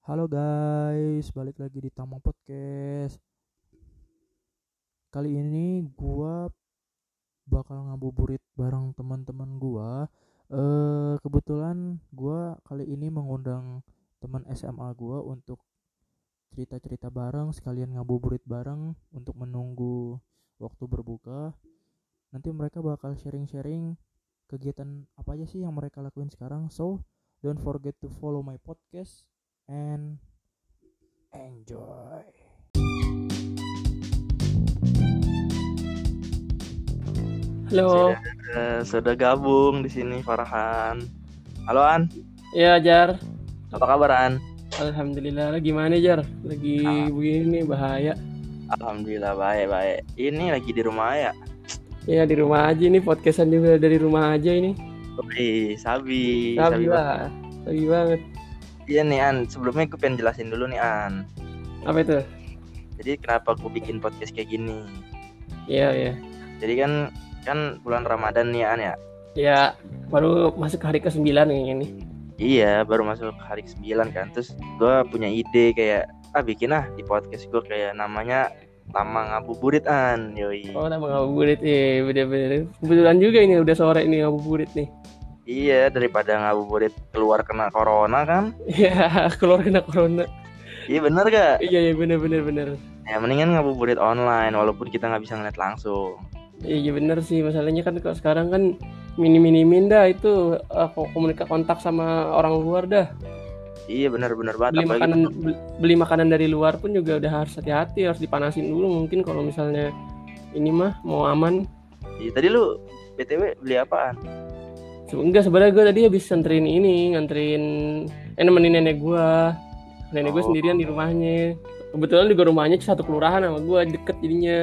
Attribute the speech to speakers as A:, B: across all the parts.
A: Halo guys, balik lagi di Tamang Podcast. Kali ini gua bakal ngabuburit bareng teman-teman gua. Eh kebetulan gua kali ini mengundang teman SMA gua untuk cerita-cerita bareng sekalian ngabuburit bareng untuk menunggu waktu berbuka. Nanti mereka bakal sharing-sharing kegiatan apa aja sih yang mereka lakuin sekarang. So, don't forget to follow my podcast and enjoy.
B: Halo,
C: Sudah, sudah gabung di sini Farhan. Halo An,
B: ya Jar.
C: apa kabar An?
B: Alhamdulillah. Lagi mana Jar? Lagi
C: Ah.
B: begini bahaya.
C: Alhamdulillah baik baik. Ini lagi di rumah ya.
B: Ya di rumah aja nih podcastan juga dari rumah aja ini.
C: Wih, sabi,
B: Sabi
C: banget.
B: lah, sabi banget.
C: Iya nih An, sebelumnya gue pengen jelasin dulu nih An.
B: Apa itu?
C: Jadi kenapa gue bikin podcast kayak gini?
B: Iya ya.
C: Jadi kan kan bulan Ramadan nih An ya.
B: Ya baru masuk hari ke-9 kayaknya nih.
C: Iya, baru masuk hari ke-9 kan. Terus gue punya ide kayak ah bikin ah di podcast gue kayak namanya Lama Ngabuburit An. Yoi.
B: Oh nama ngabuburit ya bener-bener. Kebetulan juga ini udah sore nih ngabuburit nih.
C: Iya, daripada ngabuburit keluar kena corona kan.
B: Ya keluar kena corona.
C: Iya bener gak?
B: Iya iya bener-bener bener.
C: Ya mendingan ngabuburit online walaupun kita nggak bisa ngeliat langsung.
B: Iya bener sih masalahnya kan kalau sekarang kan minim-minimin dah itu eh, komunikasi kontak sama orang luar dah.
C: Iya bener-bener banget.
B: beli
C: Apalagi
B: makanan beli, beli makanan dari luar pun juga udah harus hati-hati harus dipanasin dulu mungkin kalau misalnya ini mah mau aman
C: Iya, tadi lu btw beli apaan?
B: Enggak sebenarnya gue tadi habis nganterin ini nganterin eh nemenin nenek gue nenek gue
C: Oh.
B: sendirian di rumahnya kebetulan juga rumahnya satu kelurahan sama gue deket jadinya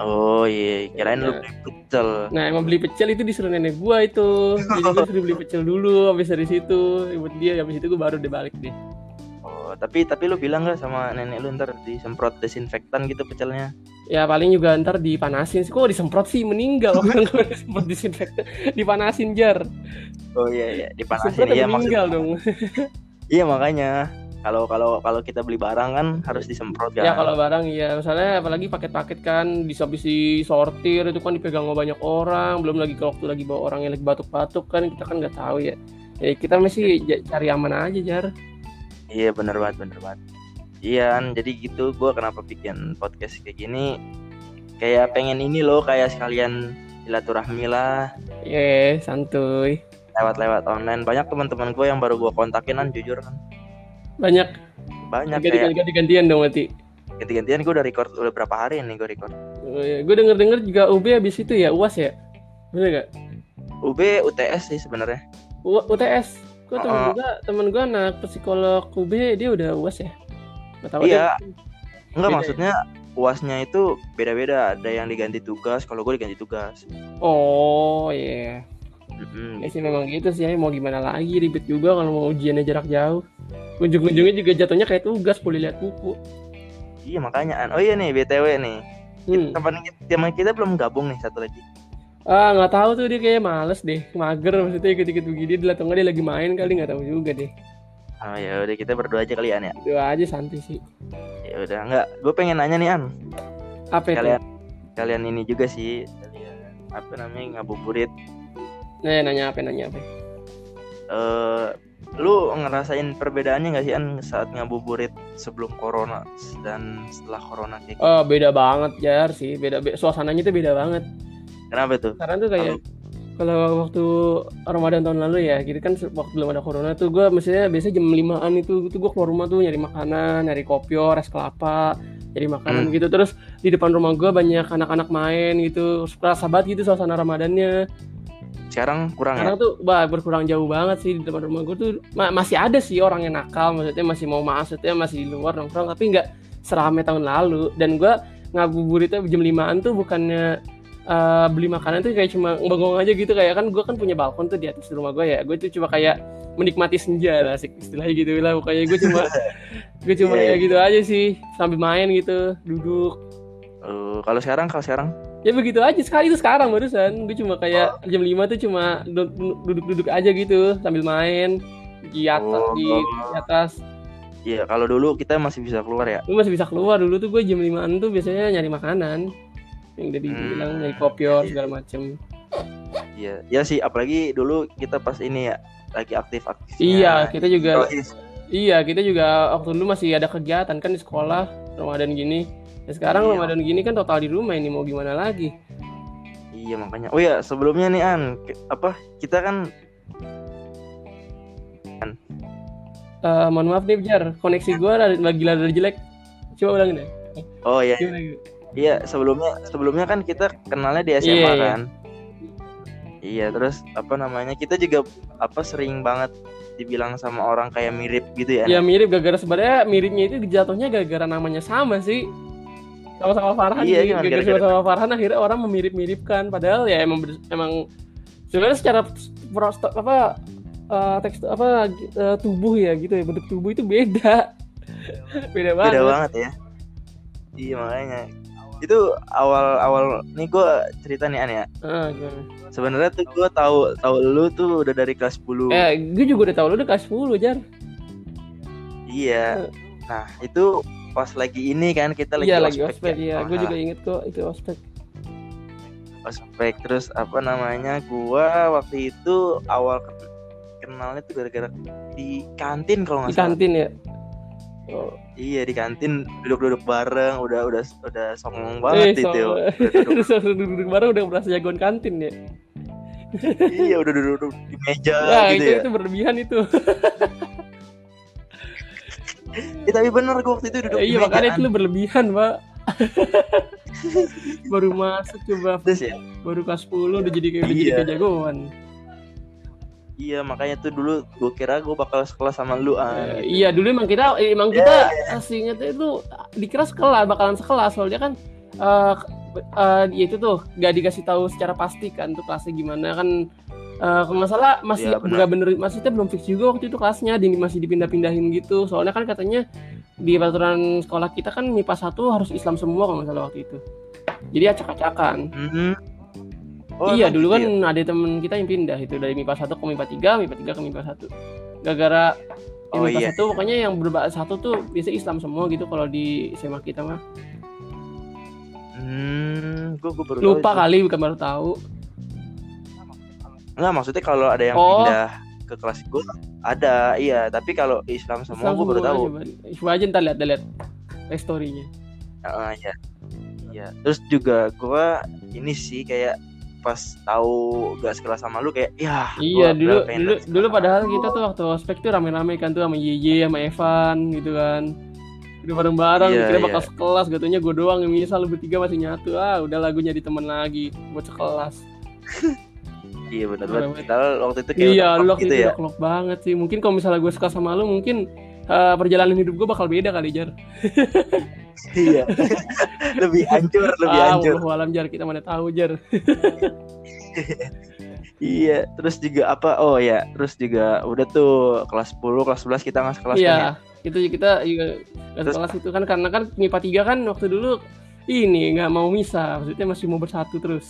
C: Oh iya, kirain lu
B: Iya.
C: beli pecel.
B: nah emang beli pecel itu disuruh nenek gue itu jadi gue suruh beli pecel dulu habis dari situ buat dia habis itu gue baru deh balik deh
C: Oh tapi tapi lu bilang nggak sama nenek lu ntar disemprot desinfektan gitu pecelnya?
B: ya paling juga ntar dipanasin sih. Kok disemprot sih? Meninggal. Orang kalau disemprot disinfektan dipanasin jar.
C: Oh iya iya. Dipanasin iya
B: ya meninggal
C: maksud-
B: dong.
C: Iya makanya. Kalau kalau kalau kita beli barang kan harus disemprot kan.
B: ya kalau barang ya misalnya apalagi paket-paket kan bisa habis disortir itu kan dipegang sama banyak orang. Belum lagi kalau waktu lagi bawa orang yang lagi batuk-batuk kan kita kan nggak tahu ya. Ya kita masih j- cari aman aja jar
C: Iya bener banget bener banget. Iya An, jadi gitu gue kenapa bikin podcast kayak gini. Kayak pengen ini loh kayak sekalian silaturahmi lah.
B: Ya santuy.
C: Lewat-lewat online. Banyak teman-teman gue yang baru gue kontakin kan jujur kan
B: banyak.
C: Banyak kayak
B: ganti-gantian dong berarti.
C: Ganti-gantian gue udah record udah berapa hari nih gue record?
B: Gue denger-denger juga UB habis itu ya uas ya? Bener gak
C: UB UTS sih sebenarnya.
B: UTS gue temen
C: Oh.
B: gue temen gue anak psikolog UB dia udah uas ya Gak tahu
C: Iya.
B: deh.
C: enggak
B: Beda
C: maksudnya uasnya itu beda-beda ada yang diganti tugas kalau gue diganti tugas
B: oh iya
C: Mm-mm,
B: Ya sih memang gitu sih ya mau gimana lagi ribet juga kalau mau ujiannya jarak jauh. Ujung-ujungnya juga jatuhnya kayak tugas boleh lihat buku.
C: iya makanya An. oh iya nih btw nih
B: Hmm.
C: teman teman kita belum gabung nih satu lagi
B: Ah nggak tahu tuh dia kayak males deh, mager maksudnya ikut-ikut begini. Dia atau nggak dia lagi main kali nggak tahu juga deh.
C: oh ya udah kita berdua aja kalian ya
B: Itu aja santai sih.
C: ya udah enggak gue pengen nanya nih An
B: Apa itu?
C: kalian kalian ini juga sih kalian apa namanya ngabuburit
B: Nah, nanya apa nanya apa?
C: eh lu ngerasain perbedaannya nggak sih an saat ngabuburit sebelum corona dan setelah corona kayak gitu?
B: Oh beda banget jar sih, beda, be- suasananya tuh beda banget.
C: Kenapa tuh?
B: Karena tuh kayak kalau waktu Ramadan tahun lalu ya, gitu kan waktu belum ada corona tuh gue mestinya biasanya jam limaan itu, itu gue keluar rumah tuh nyari makanan, nyari kopior, es kelapa, nyari makanan
C: Hmm.
B: gitu. Terus di depan rumah gue banyak anak-anak main gitu, kerasa banget gitu suasana Ramadannya.
C: Sekarang kurang
B: Sekarang tuh bah, berkurang jauh banget sih di depan rumah gue tuh ma- masih ada sih orang yang nakal, maksudnya masih mau maksudnya masih di luar nongkrong, tapi nggak seramai tahun lalu. Dan gue ngabuburitnya jam limaan tuh bukannya eh, beli makanan tuh kayak cuma bengong aja gitu. Kayak kan gue kan punya balkon tuh di atas rumah gue ya. Gue tuh cuma kayak menikmati senja lah sih istilahnya gitu lah. Pokoknya gue cuma gue cuma
C: Iya,
B: kayak
C: iya.
B: gitu aja sih. Sambil main gitu duduk.
C: Eh, kalau sekarang kalau sekarang?
B: Ya begitu aja sekali itu sekarang barusan. Gue cuma kayak jam 5 tuh cuma du- duduk-duduk aja gitu sambil main. Di atas
C: Oh.
B: di, di atas.
C: Iya, kalau dulu kita masih bisa keluar ya.
B: lu masih bisa keluar. Dulu tuh gue jam 5 tuh biasanya nyari makanan yang tadi
C: Hmm,
B: bilang nyari kopior
C: iya.
B: segala macem
C: Iya, ya sih apalagi dulu kita pas ini ya lagi aktif-aktif.
B: iya kita juga
C: Oh,
B: iya kita juga waktu dulu masih ada kegiatan kan di sekolah Ramadan gini ya sekarang
C: Iya.
B: Ramadan gini kan total di rumah ini mau gimana lagi
C: Iya makanya. Oh ya sebelumnya nih An, ke- apa kita kan
B: Eh, mohon maaf nih Jar koneksi gue lagi lagi jelek coba ulangin deh
C: oh ya
B: Gimana, gimana?
C: Iya sebelumnya sebelumnya kan kita kenalnya di SMA
B: Iya, iya.
C: kan. Iya terus apa namanya kita juga apa sering banget dibilang sama orang kayak mirip gitu ya.
B: ya mirip gara-gara sebenarnya miripnya itu jatuhnya gara-gara namanya sama sih sama-sama Farhan
C: Iya,
B: gara-gara
C: gara-gara-
B: sama-sama Farhan akhirnya orang memirip-miripkan padahal ya emang emang sebenarnya secara prosto, apa eh, teks apa eh, tubuh ya gitu ya bentuk tubuh itu beda beda banget
C: Beda banget ya. Iya makanya itu awal-awal nih gue cerita nih An ya.
B: Gimana?
C: Sebenarnya tuh gue tahu tahu lu tuh udah dari kelas 10.
B: eh gue juga udah tahu lu udah kelas 10 jar
C: Iya. Nah, itu pas lagi ini kan kita lagi
B: iya lagi
C: ospek
B: ospek
C: ya.
B: iya gue juga inget kok itu ospek
C: ospek terus apa namanya? Gua waktu itu awal ke- kenalnya tuh gara-gara di kantin kalau
B: di
C: nggak salah.
B: kantin ya oh.
C: Iya, di kantin duduk-duduk bareng, udah udah udah songong
B: eh
C: banget
B: so,
C: itu. Udah duduk-
B: duduk bareng udah merasa jagoan kantin ya
C: iya, udah duduk di meja
B: ya
C: gitu
B: itu
C: ya.
B: itu berlebihan itu
C: Eh, tapi bener gua waktu itu duduk
B: Eh,
C: di
B: iya
C: meja.
B: makanya itu lu berlebihan pak baru masuk coba
C: Terus ya,
B: baru kelas 10 udah jadi kayak udah jadi
C: Iya. Iya makanya tuh dulu gua kira gua bakal sekelas sama lu ah.
B: Eh, iya dulu emang kita eh, emang kita asli ingetnya itu dikira sekelas bakalan sekelas soalnya kan eh eh, ya itu tuh gak dikasih tahu secara pasti kan tuh kelasnya gimana kan eh kalau nggak salah masih
C: Iya, benar.
B: nggak bener maksudnya belum fix juga waktu itu kelasnya di, masih dipindah-pindahin gitu soalnya kan katanya di peraturan sekolah kita kan MIPA 1 harus Islam semua kalau nggak salah waktu itu jadi acak-acakan
C: Mhm. Oh,
B: iya dulu
C: gitu
B: kan
C: ya?
B: ada temen kita yang pindah itu dari MIPA 1 ke MIPA 3, MIPA 3 ke MIPA 1. Gara-gara
C: Oh,
B: MIPA
C: iya.
B: 1 pokoknya yang berbahasa satu tuh biasanya Islam semua gitu kalau di SMA kita mah.
C: Hmm, gua, gua baru
B: Lupa kali bukan baru tahu.
C: Enggak, maksudnya kalau ada yang
B: Oh.
C: pindah ke kelas gue ada, iya. Tapi kalau Islam semua
B: Islam
C: gue baru tahu.
B: Coba, coba aja ntar lihat lihat story-nya.
C: Heeh, iya. Iya. Terus juga gue ini sih kayak pas tahu gak sekelas sama lu kayak ya
B: Iya dulu dulu dulu padahal kita tuh waktu ospek tuh rame-rame kan tuh sama Yeye sama Evan gitu kan. Udah bareng-bareng
C: Iya,
B: kira
C: iya.
B: bakal sekelas katanya gue doang yang misal lu bertiga masih nyatu. Ah udah lagu jadi teman lagi buat sekelas.
C: Iya benar banget. Padahal waktu itu kayak
B: iya lu waktu
C: gitu
B: itu
C: ya.
B: udah klop banget sih. Mungkin kalau misalnya gue suka sama lu mungkin eh, perjalanan hidup gue bakal beda kali jar
C: iya. Lebih hancur lebih
B: ah
C: hancur.
B: wallahu alam jar. Kita mana tahu jar.
C: Iya terus juga apa? Oh ya terus juga udah tuh kelas 10 kelas 11 kita nggak sekelas kan ya?
B: iya itu kita juga gak
C: Terus-
B: sekelas itu kan karena kan MIPA 3 kan waktu dulu ini nggak mau misah maksudnya masih mau bersatu terus.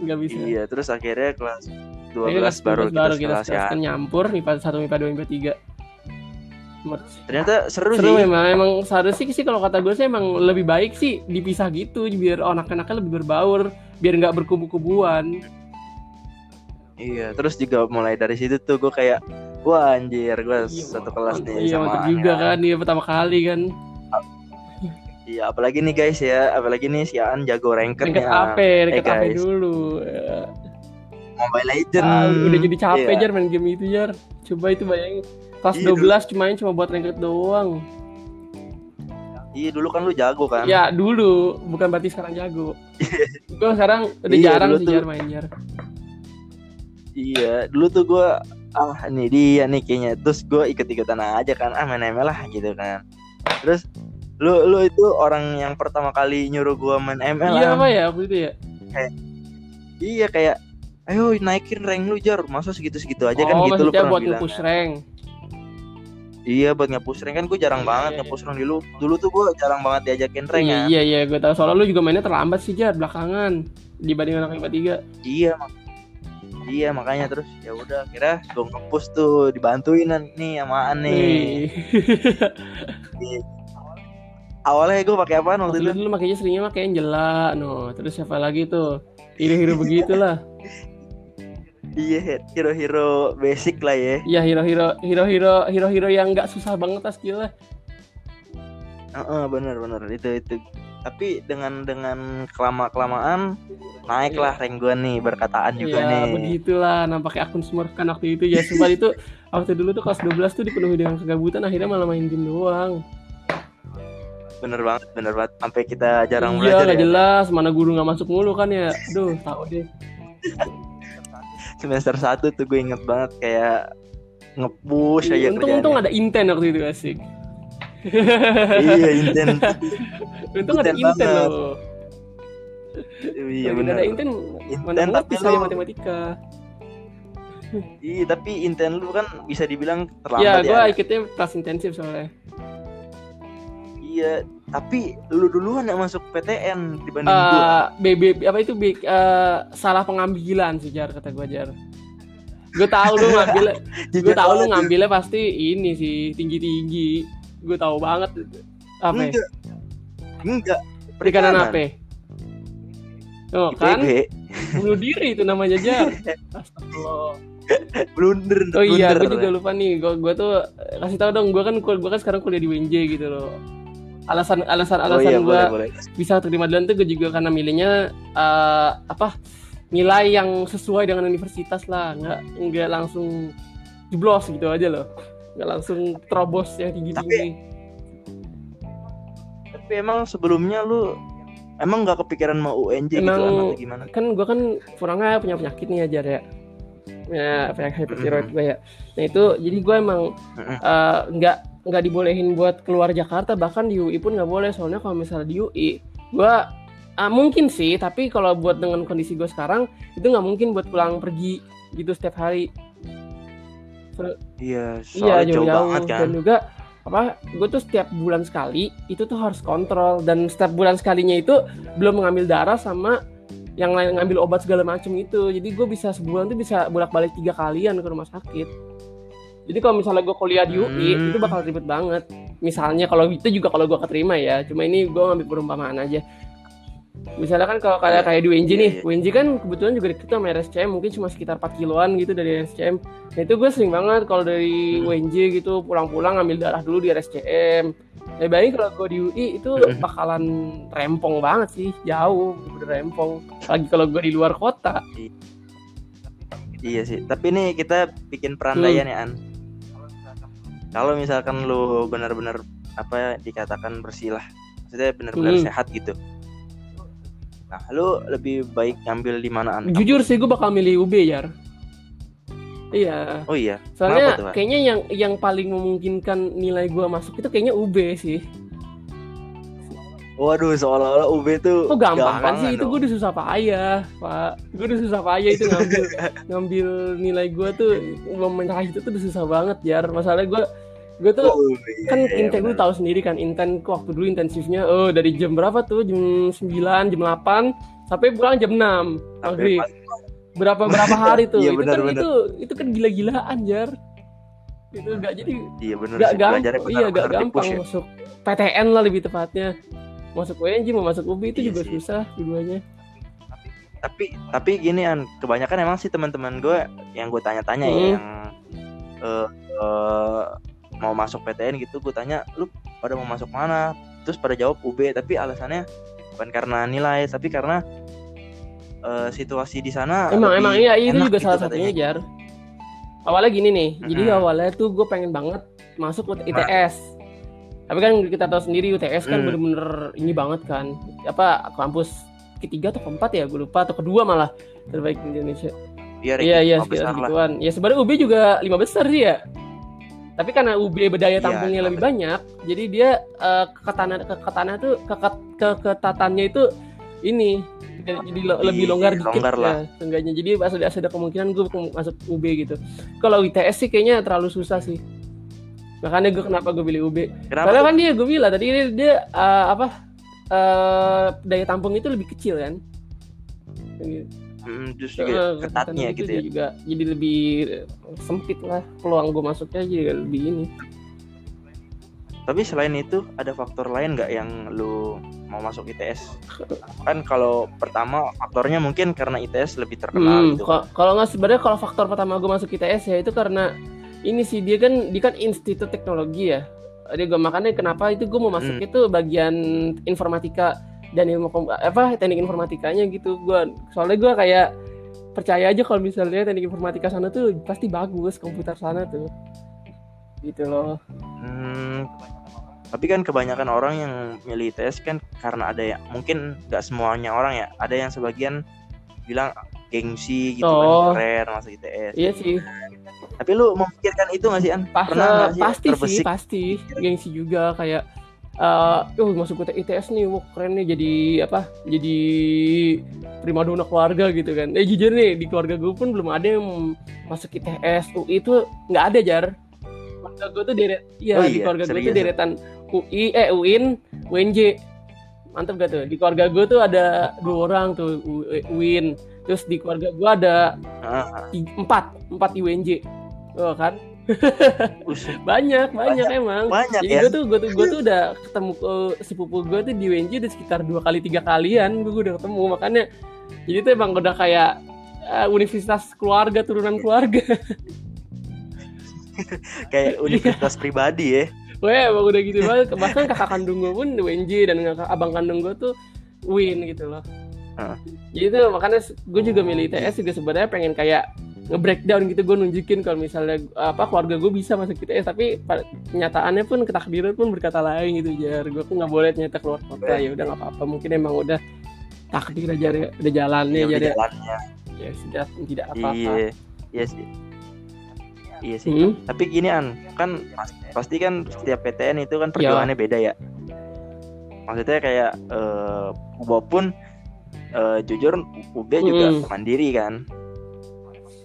B: Nggak bisa.
C: Iya terus akhirnya kelas 12
B: Akhirnya kelas
C: baru
B: 12
C: kita sekelas ya
B: kan. nyampur MIPA 1 MIPA 2 MIPA 3
C: ternyata seru,
B: seru
C: sih
B: memang emang seharusnya sih kalau kata gue sih emang lebih baik sih dipisah gitu biar anak-anaknya lebih berbaur biar nggak berkubu-kubuan
C: Iya, terus juga mulai dari situ tuh gue kayak wah anjir gue satu kelas nih
B: iya
C: sama
B: juga kan dia pertama kali kan
C: Iya, apalagi nih guys ya, apalagi nih si Aan jago ranked
B: Rengket
C: nih.
B: AP,
C: Eh,
B: AP dulu. Ya.
C: Mobile Legend.
B: Ah, udah jadi capek
C: Iya.
B: jar main game itu jar. Coba itu bayangin. Kelas
C: Iya,
B: 12 cuma cuma buat rengket doang.
C: Iya, dulu kan lu jago kan.
B: Ya dulu, bukan berarti sekarang jago. Gue sekarang udah
C: Iya,
B: jarang sih
C: tuh-
B: jar main jar.
C: Iya, dulu tuh gue ah nih dia nih kayaknya terus gue ikut-ikutan aja kan ah main ML lah gitu kan terus lu lu itu orang yang pertama kali nyuruh gue main ML
B: Iya
C: Am.
B: apa ya waktu itu ya?
C: iya kayak ayo naikin rank lu jar masa segitu segitu aja kan
B: oh,
C: gitu lu pernah
B: buat
C: bilang
B: nge-push
C: kan.
B: rank.
C: Iya buat nge-push rank kan gue jarang
B: Iya,
C: banget
B: iya,
C: nge-push rank dulu dulu tuh gue jarang banget diajakin rank
B: Iya
C: kan
B: iya iya gue tahu soalnya lu juga mainnya terlambat sih jar belakangan dibanding anak MIPA 3.
C: Iya, mak- iya makanya terus ya udah kira gue ngepush tuh dibantuin nih sama nih awalnya gue pakai apaan waktu
B: Waktu
C: itu
B: dulu, dulu makanya seringnya pakai Angela, no. Terus siapa lagi tuh? Hero-hero begitulah.
C: iya hero-hero basic lah ya.
B: Iya hero-hero hero-hero hero-hero yang nggak susah banget lah skillnya.
C: Heeh, bener bener. Itu itu. Tapi dengan dengan kelama kelamaan naik lah rank gue nih berkataan juga
B: Iya
C: nih.
B: begitulah. Nampaknya akun Smurf kan waktu itu. Ya sumpah itu waktu dulu tuh kelas 12 tuh dipenuhi dengan kegabutan akhirnya malah main game doang.
C: bener banget bener banget. Sampai kita jarang
B: iya
C: belajar
B: nggak
C: ya.
B: jelas. Mana guru nggak masuk mulu kan ya. Aduh tahu deh.
C: semester 1 tuh gue inget banget kayak ngepush aja
B: Untung-untung
C: kerjaannya.
B: ada inten waktu itu asik.
C: iya inten
B: Untung ada
C: Inten banget.
B: loh.
C: iya bener
B: ada inten mana
C: Inten tapi
B: saya matematika.
C: iya tapi inten lu kan bisa dibilang terlambat
B: Ya,
C: ya,
B: gua ikutnya kelas intensif soalnya.
C: iya tapi lu duluan yang masuk PTN dibanding gua
B: Eh, BB apa itu B, eh, salah pengambilan sih jar kata gua jar. Gue tahu lu ngambil, gue tahu lu ngambilnya pasti ini sih tinggi tinggi. Gue tahu banget apa? ya?
C: enggak enggak
B: Perikanan apa? Oh kan, bunuh diri itu namanya jar. Astagfirullah.
C: blunder
B: Oh iya, gue juga lupa nih. Gue gue tuh kasih tahu dong. Gue kan gue kan sekarang kuliah di UNJ gitu loh. Alasan alasan
C: oh
B: alasan
C: iya
B: gue
C: boleh boleh.
B: bisa terima duluan tuh gue juga karena milihnya eh, apa nilai yang sesuai dengan universitas lah. Nggak nggak langsung jeblos gitu aja loh. Nggak langsung terobos yang tinggi tinggi
C: tapi emang sebelumnya lu emang nggak kepikiran mau UNJ gitu
B: Emang-
C: kan atau gimana?
B: kan gue kan kurangnya punya penyakit nih aja ya. Ya penyakit hypothyroid gue ya. Nah itu jadi gue emang eh, nggak nggak dibolehin buat keluar Jakarta bahkan di UI pun nggak boleh soalnya kalau misalnya di UI gue ah, mungkin sih tapi kalau buat dengan kondisi gue sekarang itu nggak mungkin buat pulang pergi gitu setiap hari.
C: Iya
B: iya
C: soalnya jauh, banget kan.
B: Dan juga apa gue tuh setiap bulan sekali itu tuh harus kontrol dan setiap bulan sekalinya itu belum mengambil darah sama yang lain ngambil obat segala macam itu. Jadi gue bisa sebulan tuh bisa bolak balik tiga kalian ke rumah sakit jadi kalau misalnya gue kuliah di UI
C: Hmm.
B: itu bakal ribet banget misalnya kalau itu juga kalau gue keterima ya cuma ini gue ngambil perumpamaan aja misalnya kan kalau kayak kayak di UNJ
C: Iya,
B: nih
C: iya.
B: UNJ kan kebetulan juga deket sama RSCM mungkin cuma sekitar 4 kiloan gitu dari RSCM Nah itu gue sering banget kalau dari
C: Hmm.
B: UNJ gitu pulang-pulang ngambil darah dulu di RSCM. Ya bayangin kalau gue di UI itu
C: Hmm.
B: bakalan rempong banget sih, jauh, udah rempong. Lagi kalau gue di luar kota.
C: iya sih tapi nih kita bikin
B: Hmm.
C: perandaian ya An kalau misalkan lu benar-benar apa ya, dikatakan bersih lah maksudnya benar-benar
B: Hmm.
C: sehat gitu nah lu lebih baik ngambil di mana An
B: Jujur sih gue bakal milih UB ya. Iya,
C: oh iya
B: soalnya
C: tuh,
B: kayaknya yang yang paling memungkinkan nilai gue masuk itu kayaknya UB sih.
C: Waduh seolah-olah UB tuh
B: gampang kan sih
C: gampangan
B: itu
C: dong.
B: gue udah susah payah, Pak. Gue udah susah payah itu ngambil ngambil nilai gue tuh meraih itu tuh udah susah banget jar. Masalahnya gue gue tuh
C: Oh, iya,
B: kan
C: iya,
B: inten lu tahu sendiri kan inten waktu dulu intensifnya oh dari jam berapa tuh jam 9 jam 8 sampai pulang jam 6
C: Sampai
B: maghrib
C: pagi.
B: berapa berapa hari tuh
C: Iya,
B: itu
C: benar,
B: kan
C: benar.
B: itu itu kan gila-gilaan jar itu gak jadi
C: iya bener
B: gak
C: sih
B: gampang iya gak gampang
C: ya.
B: masuk PTN lah lebih tepatnya masuk UNJ mau masuk UB itu
C: Iya
B: juga
C: sih.
B: susah keduanya
C: tapi tapi gini an kebanyakan emang sih teman-teman gue yang gue tanya-tanya ya
B: Hmm.
C: yang eh, eh, mau masuk PTN gitu gue tanya lu pada mau masuk mana terus pada jawab UB tapi alasannya bukan karena nilai tapi karena eh, situasi di sana
B: emang emang iya itu
C: enak
B: juga
C: gitu
B: salah
C: katanya.
B: satunya jar awalnya gini nih jadi
C: Mm-mm.
B: awalnya tuh gue pengen banget masuk ke ITS tapi kan kita tahu sendiri UTS kan
C: Mm.
B: bener-bener ini banget kan. Apa kampus ketiga atau keempat ya? Gue lupa. Atau kedua malah terbaik di Indonesia.
C: Iya
B: iya iya sekitar gituan. Ya sebenarnya UB juga lima besar sih ya. Tapi karena UB berdaya
C: Iya,
B: tampungnya
C: lima
B: lebih
C: besar.
B: banyak jadi dia eh, keketanan keketanan tuh kekat keketatannya itu ini jadi lo- lebih longgar dikit
C: longgar lah.
B: ya seenggaknya. Jadi ada ada kemungkinan gue masuk UB gitu. Kalau ITS sih kayaknya terlalu susah sih makanya gue kenapa gue pilih UB
C: kenapa tuh?
B: kan dia gue bilang tadi dia, dia, eh, apa eh, daya tampung itu lebih kecil kan?
C: Mm, terus
B: Eh,
C: juga
B: kegiatan
C: ketatnya
B: itu
C: gitu ya?
B: juga jadi lebih sempit lah. Peluang gue masuknya juga lebih ini.
C: Tapi selain itu ada faktor lain nggak yang lu mau masuk ITS kan kalau pertama faktornya mungkin karena ITS lebih terkenal
B: Hmm,
C: gitu.
B: kalau nggak sebenarnya kalau faktor pertama gue masuk ITS ya itu karena ini sih dia kan dia kan institut teknologi ya. Dia gue makanya kenapa itu gue mau masuk
C: Hmm.
B: itu bagian informatika dan ilmu kom- apa teknik informatikanya gitu. Gue soalnya gue kayak percaya aja kalau misalnya teknik informatika sana tuh pasti bagus komputer sana tuh. Gitu loh.
C: Hmm, tapi kan kebanyakan orang yang milih ITS kan karena ada yang mungkin nggak semuanya orang ya ada yang sebagian bilang gengsi gitu
B: Oh.
C: kan keren masuk ITS
B: Iya sih.
C: tapi lu memikirkan itu nggak sih an
B: Pas,
C: pernah nggak sih
B: pasti sih,
C: terbesit
B: pasti. Gengsi juga kayak eh uh, masuk ke ITS nih, wah keren nih jadi apa? Jadi primadona keluarga gitu kan. Eh jujur nih di keluarga gue pun belum ada yang masuk ITS, UI itu nggak ada jar. Keluarga gue tuh deret, iya
C: Oh
B: di
C: iya,
B: keluarga gue tuh deretan UI, eh UIN, UNJ. Mantep gak tuh? Di keluarga gue tuh ada dua orang tuh UIN. Terus di keluarga gue ada
C: Ah,
B: tiga- empat, empat UNJ. Oh kan?
C: Buset,
B: banyak banyak, emang.
C: Banyak
B: jadi
C: ya?
B: gue tuh gue tuh gue tuh udah ketemu ke sepupu gue tuh di WNJ udah sekitar dua kali tiga kalian gue udah ketemu. Makanya jadi tuh emang udah kayak eh, universitas keluarga turunan keluarga.
C: Kayak universitas pribadi ya?
B: Wah emang udah gitu banget. Bahkan kakak kandung gue pun di WNJ dan kakak abang kandung gue tuh Win gitu loh Jadi tuh makanya gue juga milih ITS juga sebenarnya pengen kayak nge-breakdown gitu gue nunjukin kalau misalnya apa keluarga gue bisa masuk ITS tapi kenyataannya pun ketakdiran pun berkata lain gitu jar. Gue pun nggak boleh ternyata keluar kota. Ya udah nggak apa-apa. Mungkin emang udah takdir aja ya, udah jalannya
C: ya,
B: jar ya.
C: jalannya
B: ya sudah tidak apa-apa.
C: Iya iya sih. Iya sih.
B: Hmm,
C: tapi gini an kan pas- pasti kan setiap PTN itu
B: Iya.
C: kan perjuangannya beda ya. Maksudnya kayak eh walaupun eh, jujur UB juga
B: Hmm.
C: mandiri kan.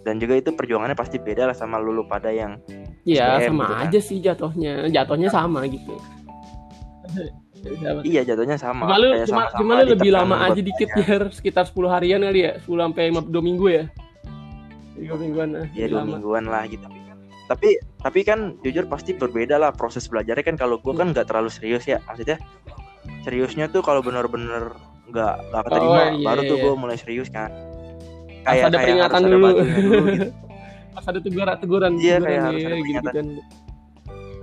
C: Dan juga itu perjuangannya pasti beda lah sama lulu pada yang
B: ya
C: SBM
B: sama
C: gitu kan.
B: aja sih jatuhnya. Jatuhnya sama gitu.
C: Iya jatuhnya sama.
B: Cuma lu,
C: kayak
B: cuma,
C: sama-sama
B: cuma lu lebih lama aja dikit biar sekitar 10 harian kali ya. 10 sampai 2 minggu ya? 3 mingguan nah,
C: ya
B: lebih
C: dua
B: lama.
C: mingguan lah gitu. Tapi tapi kan jujur pasti berbeda lah proses belajarnya kan. Kalau gue kan nggak terlalu serius ya. Maksudnya seriusnya tuh kalau bener-bener nggak nggak keterima
B: Oh, iya,
C: baru tuh
B: iya.
C: gue mulai serius kan
B: Pas ada peringatan
C: harus ada
B: dulu.
C: batunya dulu gitu.
B: pas ada teguran teguran
C: Iya, kayak
B: ya,
C: harus ada
B: gitu
C: peringatan.
B: kan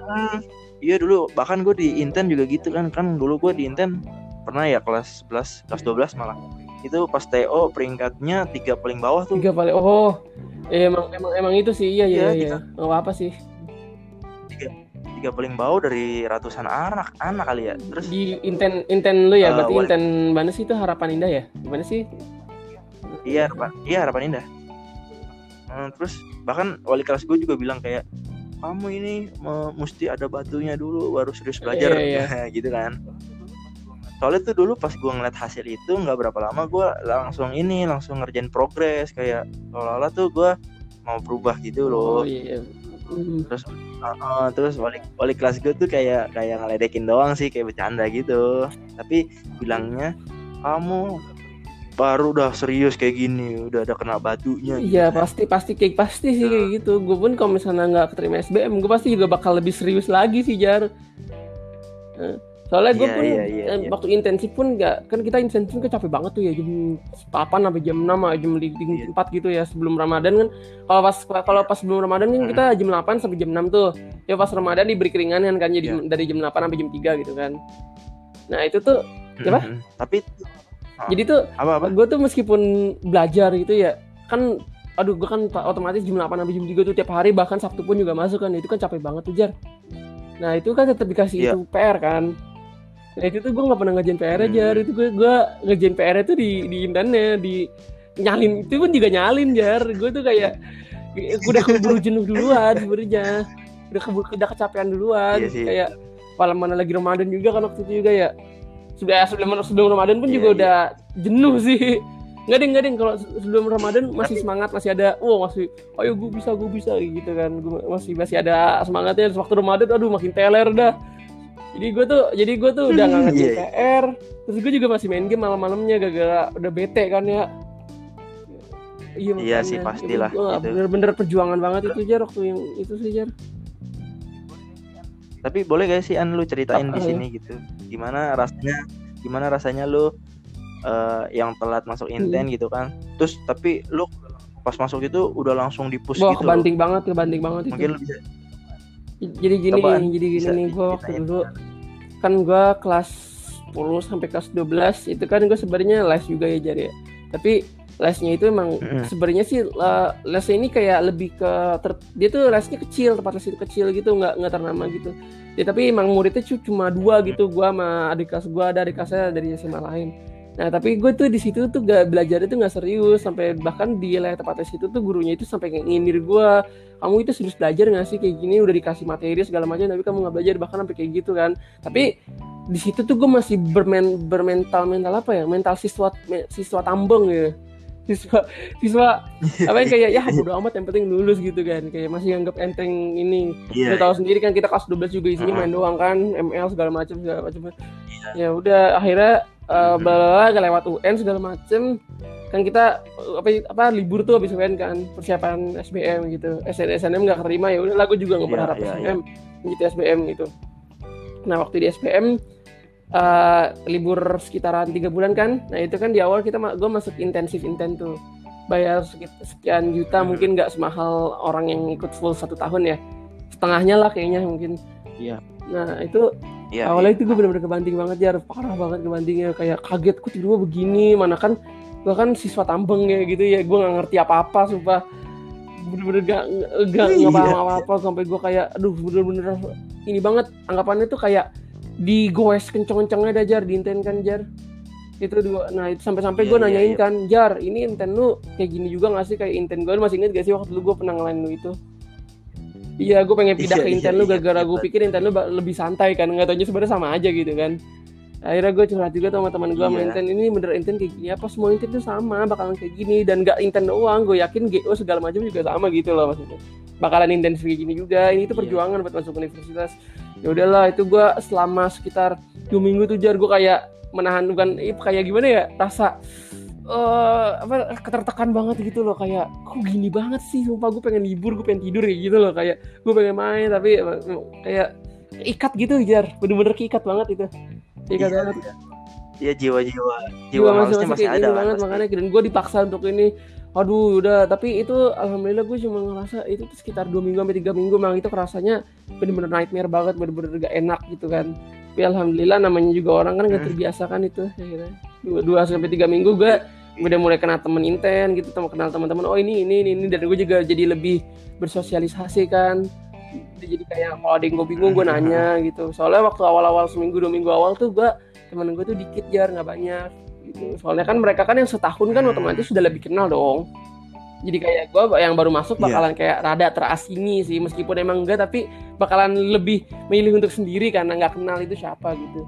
C: Hmm, iya dulu bahkan gue di Inten juga gitu kan kan dulu gue di Inten pernah ya kelas 11 kelas 12 malah itu pas TO peringkatnya tiga paling bawah tuh
B: tiga paling oh emang emang emang itu sih iya iya
C: Iya,
B: iya nggak apa, apa sih
C: tiga paling bawah dari ratusan anak anak kali ya. Terus
B: di inten inten lu ya
C: Eh,
B: berarti
C: wali-
B: inten mana sih itu harapan indah ya? Gimana sih?
C: Iya harapan, iya harapan indah. Hmm, terus bahkan wali kelas gue juga bilang kayak kamu ini me- mesti ada batunya dulu baru serius belajar.
B: Iya,
C: gitu kan. Soalnya tuh dulu pas gue ngeliat hasil itu nggak berapa lama gue langsung ini langsung ngerjain progres. Kayak seolah-olah tuh gue mau berubah gitu
B: oh
C: loh.
B: iya Hmm.
C: Terus uh, uh, terus wali wali kelas gue tuh kayak kayak ngeledekin doang sih kayak bercanda gitu. Tapi bilangnya kamu baru udah serius kayak gini udah ada kena batunya gitu
B: Iya
C: kan.
B: pasti pasti kayak pasti sih kayak gitu. Gue pun kalau misalnya nggak keterima SBM, gue pasti juga bakal lebih serius lagi sih jar. Soalnya gue
C: Iya,
B: pun
C: iya, iya,
B: eh,
C: iya.
B: waktu intensif pun nggak kan kita intensif kan capek banget tuh ya jam 8 sampai jam 6 sampai jam
C: Iya.
B: 4 gitu ya sebelum Ramadan kan. Kalau pas kalau pas sebelum Ramadan kan kita jam 8 sampai jam 6 tuh. Ya pas Ramadan diberi keringanan kan jadi
C: Iya.
B: dari jam 8 sampai jam 3 gitu kan. Nah itu tuh apa?
C: Tapi Ah.
B: jadi tuh
C: apa apa
B: gue tuh meskipun belajar gitu ya kan aduh gue kan otomatis jam 8 sampai jam 3 tuh tiap hari bahkan Sabtu pun juga masuk kan itu kan capek banget tuh Jar nah itu kan tetap dikasih
C: Iya.
B: itu PR kan nah itu tuh gue nggak pernah ngerjain PR
C: Hmm.
B: Jar. Itu gue gue ngerjain PR itu di di indannya di nyalin. Itu pun juga nyalin Jar. Gue tuh kayak gue udah keburu jenuh duluan sebenarnya. Udah keburu udah kecapean duluan.
C: Iya sih.
B: kayak malam mana lagi Ramadan juga kan waktu itu juga ya. Sudah sebelum sebelum Ramadan pun
C: Iya,
B: juga
C: iya.
B: udah jenuh sih. Nggak ding nggak ding. Kalau sebelum Ramadan masih semangat masih ada wow masih ayo gue bisa gue bisa gitu kan. Gue masih masih ada semangatnya. Waktu Ramadan aduh makin teler dah jadi gue tuh jadi gue tuh udah nggak ngerjain
C: Iya, iya.
B: PR terus gue juga masih main game malam-malamnya gara-gara udah bete kan ya iya
C: Iya sih, pastilah,
B: Itu
C: gitu.
B: bener-bener perjuangan banget itu jar waktu yang itu sih jar
C: Tapi boleh gak sih An lu ceritain di sini gitu. Gimana rasanya gimana rasanya lu eh, yang telat masuk
B: Hmm.
C: inten gitu kan. Terus tapi lu pas masuk itu udah langsung di push
B: Wah
C: gitu. loh.
B: kebanting banget kebanting banget itu
C: Mungkin lu bisa
B: jadi gini
C: Cobaan,
B: jadi gini
C: bisa
B: nih gue waktu dulu kan gue kelas 10 sampai kelas 12 itu kan gue sebenarnya les juga ya jar ya. Tapi lesnya itu emang
C: Mm-mm.
B: sebenarnya sih eh, lesnya ini kayak lebih ke ter- dia tuh lesnya kecil tempat les itu kecil gitu nggak nggak ternama gitu. Ya tapi emang muridnya cu- cuma dua gitu gue sama adik kelas gue ada adik kelasnya dari SMA lain nah tapi gue tuh di situ tuh gak belajar itu nggak serius sampai bahkan di les tempat les itu tuh gurunya itu sampai kayak nyindir gue kamu itu serius belajar nggak sih? Kayak gini udah dikasih materi segala macam tapi kamu nggak belajar bahkan sampai kayak gitu kan. Tapi di situ tuh gue masih bermen bermental mental apa ya? Mental siswa siswa tambeng ya. Siswa siswa apa yang kayak ya bodo amat yang penting lulus gitu kan. Kayak masih anggap enteng ini.
C: Iya.
B: Lu tahu sendiri kan kita kelas 12 juga isinya main doang kan ML segala macam segala macam. Ya udah akhirnya uh, bala lewat UN segala macem. Kan kita uh, apa apa libur tuh habis UN kan persiapan SBM gitu. SN SNM nggak kerima ya udah gue juga nggak
C: Iya,
B: berharap
C: iya,
B: SBM gitu SBM gitu. Nah waktu di SBM uh, libur sekitaran tiga bulan kan. Nah itu kan di awal kita gue masuk intensif inten tuh. Bayar sekian juta
C: Mhm.
B: mungkin nggak semahal orang yang ikut full satu tahun ya. Setengahnya lah kayaknya mungkin.
C: Iya.
B: nah itu
C: Iya.
B: awalnya itu gue bener-bener kebanting banget ya parah banget kebantingnya kayak kaget kok tiba-tiba begini? Mana kan gue kan siswa tambeng ya gitu ya. Gue nggak ngerti apa-apa sumpah. Bener-bener gak gak
C: Iya.
B: nggak paham apa-apa sampai gue kayak aduh bener-bener ini banget. Anggapannya tuh kayak digoes kenceng-kencengnya dah jar diinten kan jar. Itu dua nah itu sampai-sampai
C: Iya,
B: gue
C: iya,
B: nanyain
C: iya.
B: kan jar ini inten lu kayak gini juga gak sih? Kayak inten gue Lu masih inget gak sih waktu dulu gue pernah ngelain lu itu Iya, gue pengen pindah
C: Iya,
B: ke
C: iya,
B: Inten lu
C: iya,
B: gara-gara gue pikir Inten lu lebih santai kan, nggak taunya sebenarnya sama aja gitu kan. Akhirnya gue curhat juga sama teman gue, sama
C: Iya.
B: Inten ini bener Inten kayak gini apa semua Inten tuh sama, bakalan kayak gini dan gak Inten doang, gue yakin GO segala macam juga sama gitu loh maksudnya. Bakalan intens kayak gini juga, ini tuh
C: Iya.
B: perjuangan buat masuk universitas. Ya udahlah, itu gue selama sekitar dua minggu tuh jar gue kayak menahan bukan eh, kayak gimana ya rasa eh apa ketertekan banget gitu loh kayak kok gini banget sih? Sumpah gue pengen libur gue pengen tidur kayak gitu loh kayak gue pengen main tapi kayak ikat gitu jar. Bener-bener keikat banget itu. Ikat
C: Iya,
B: banget.
C: Iya. Jiwa-jiwa jiwa
B: jiwa masih masih
C: ada
B: gini
C: kan
B: banget
C: pasti.
B: makanya dan gue dipaksa untuk ini. Aduh udah. Tapi itu alhamdulillah gue cuma ngerasa itu tuh sekitar dua minggu sampai tiga minggu. Memang itu rasanya bener-bener nightmare banget bener-bener gak enak gitu kan. Tapi alhamdulillah namanya juga orang kan gak
C: Hmm.
B: terbiasa kan itu akhirnya dua, dua sampai tiga minggu gue udah mulai kenal temen inten gitu temen kenal teman-teman oh ini ini ini, ini. dan gue juga jadi lebih bersosialisasi kan jadi kayak kalau ada yang gue bingung gue nanya gitu soalnya waktu awal-awal seminggu dua minggu awal tuh gue temen gue tuh dikit jar nggak banyak gitu soalnya kan mereka kan yang setahun kan
C: Hmm.
B: otomatis sudah lebih kenal dong jadi kayak gue yang baru masuk
C: Iya.
B: bakalan kayak rada terasingi sih meskipun emang enggak tapi bakalan lebih memilih untuk sendiri karena nggak kenal itu siapa gitu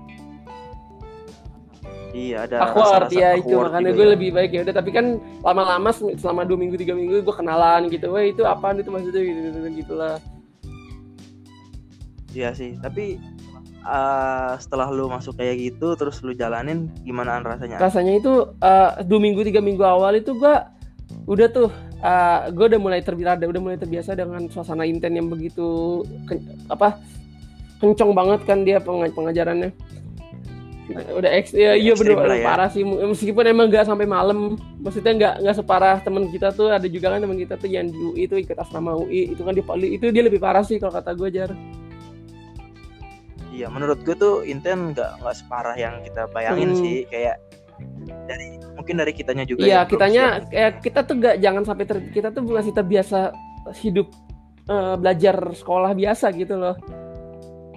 C: Iya ada
B: aku arti ya itu makanya gue
C: ya.
B: lebih baik ya udah tapi kan lama-lama se- selama dua minggu tiga minggu gue kenalan gitu wah itu apaan itu maksudnya gitu gitu, gitu lah
C: Iya sih, tapi eh, setelah lu masuk kayak gitu terus lu jalanin gimana rasanya?
B: rasanya itu eh, dua minggu tiga minggu awal itu gue udah tuh eh, gue udah mulai terbiasa udah mulai terbiasa dengan suasana inten yang begitu ken- apa kencong banget kan dia peng- pengajarannya udah eks ya, iya
C: Ekstrim
B: bener
C: ya.
B: parah sih meskipun emang nggak sampai malam maksudnya nggak nggak separah teman kita tuh ada juga kan teman kita tuh yang di UI itu ikut asrama UI itu kan dia itu dia lebih parah sih kalau kata gue jar
C: Iya, menurut gue tuh Inten nggak nggak separah yang kita bayangin
B: Hmm.
C: sih, kayak dari mungkin dari kitanya juga.
B: Iya, kitanya
C: siap.
B: eh, kita tuh gak jangan sampai ter, kita tuh masih terbiasa hidup eh, belajar sekolah biasa gitu loh.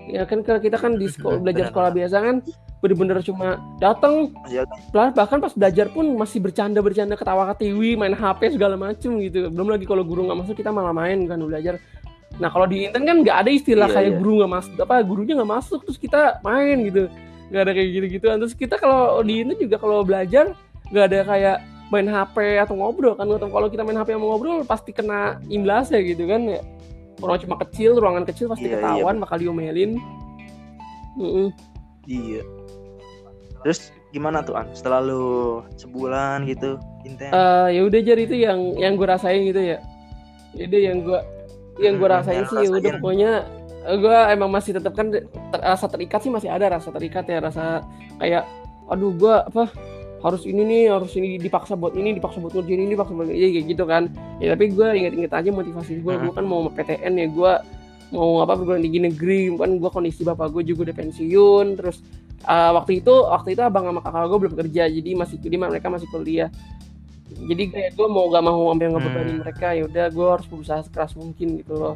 B: Ya kan kalau kita kan di sekolah belajar sekolah biasa kan bener-bener cuma datang bah- bahkan pas belajar pun masih bercanda bercanda ketawa ketiwi main HP segala macem gitu. Belum lagi kalau guru nggak masuk kita malah main kan belajar. Nah kalau di intern kan nggak ada istilah
C: Iya,
B: kayak
C: iya.
B: guru nggak masuk apa gurunya nggak masuk terus kita main gitu. Nggak ada kayak gitu gitu terus kita kalau di intern juga kalau belajar nggak ada kayak main HP atau ngobrol kan. Kalau kita main HP sama ngobrol pasti kena imbas ya gitu kan ya. Orang cuma kecil ruangan kecil pasti
C: Iya, iya,
B: ketahuan bakal diomelin.
C: Iya. Terus gimana tuh an? Setelah lu sebulan gitu intens?
B: Eh, ya udah jar itu yang yang gue rasain gitu ya. Itu yang gue yang gue
C: Hmm,
B: rasain
C: yang
B: sih ya udah
C: rasain.
B: pokoknya gue emang masih tetap kan ter- rasa terikat sih masih ada rasa terikat ya rasa kayak aduh gue apa harus ini nih harus ini dipaksa buat ini dipaksa buat ngerjain ini dipaksa buat ini kayak gitu kan. Ya tapi gue inget-inget aja motivasi gue
C: Hmm.
B: gue kan mau PTN ya gue mau apa perguruan tinggi negeri kan gue kondisi bapak gue juga udah pensiun terus uh, waktu itu waktu itu abang sama kakak gue belum kerja jadi masih jadi mereka masih kuliah. Jadi kayak gue mau gak mau ambil ngebebanin
C: Hmm.
B: mereka ya udah gue harus berusaha sekeras mungkin gitu loh.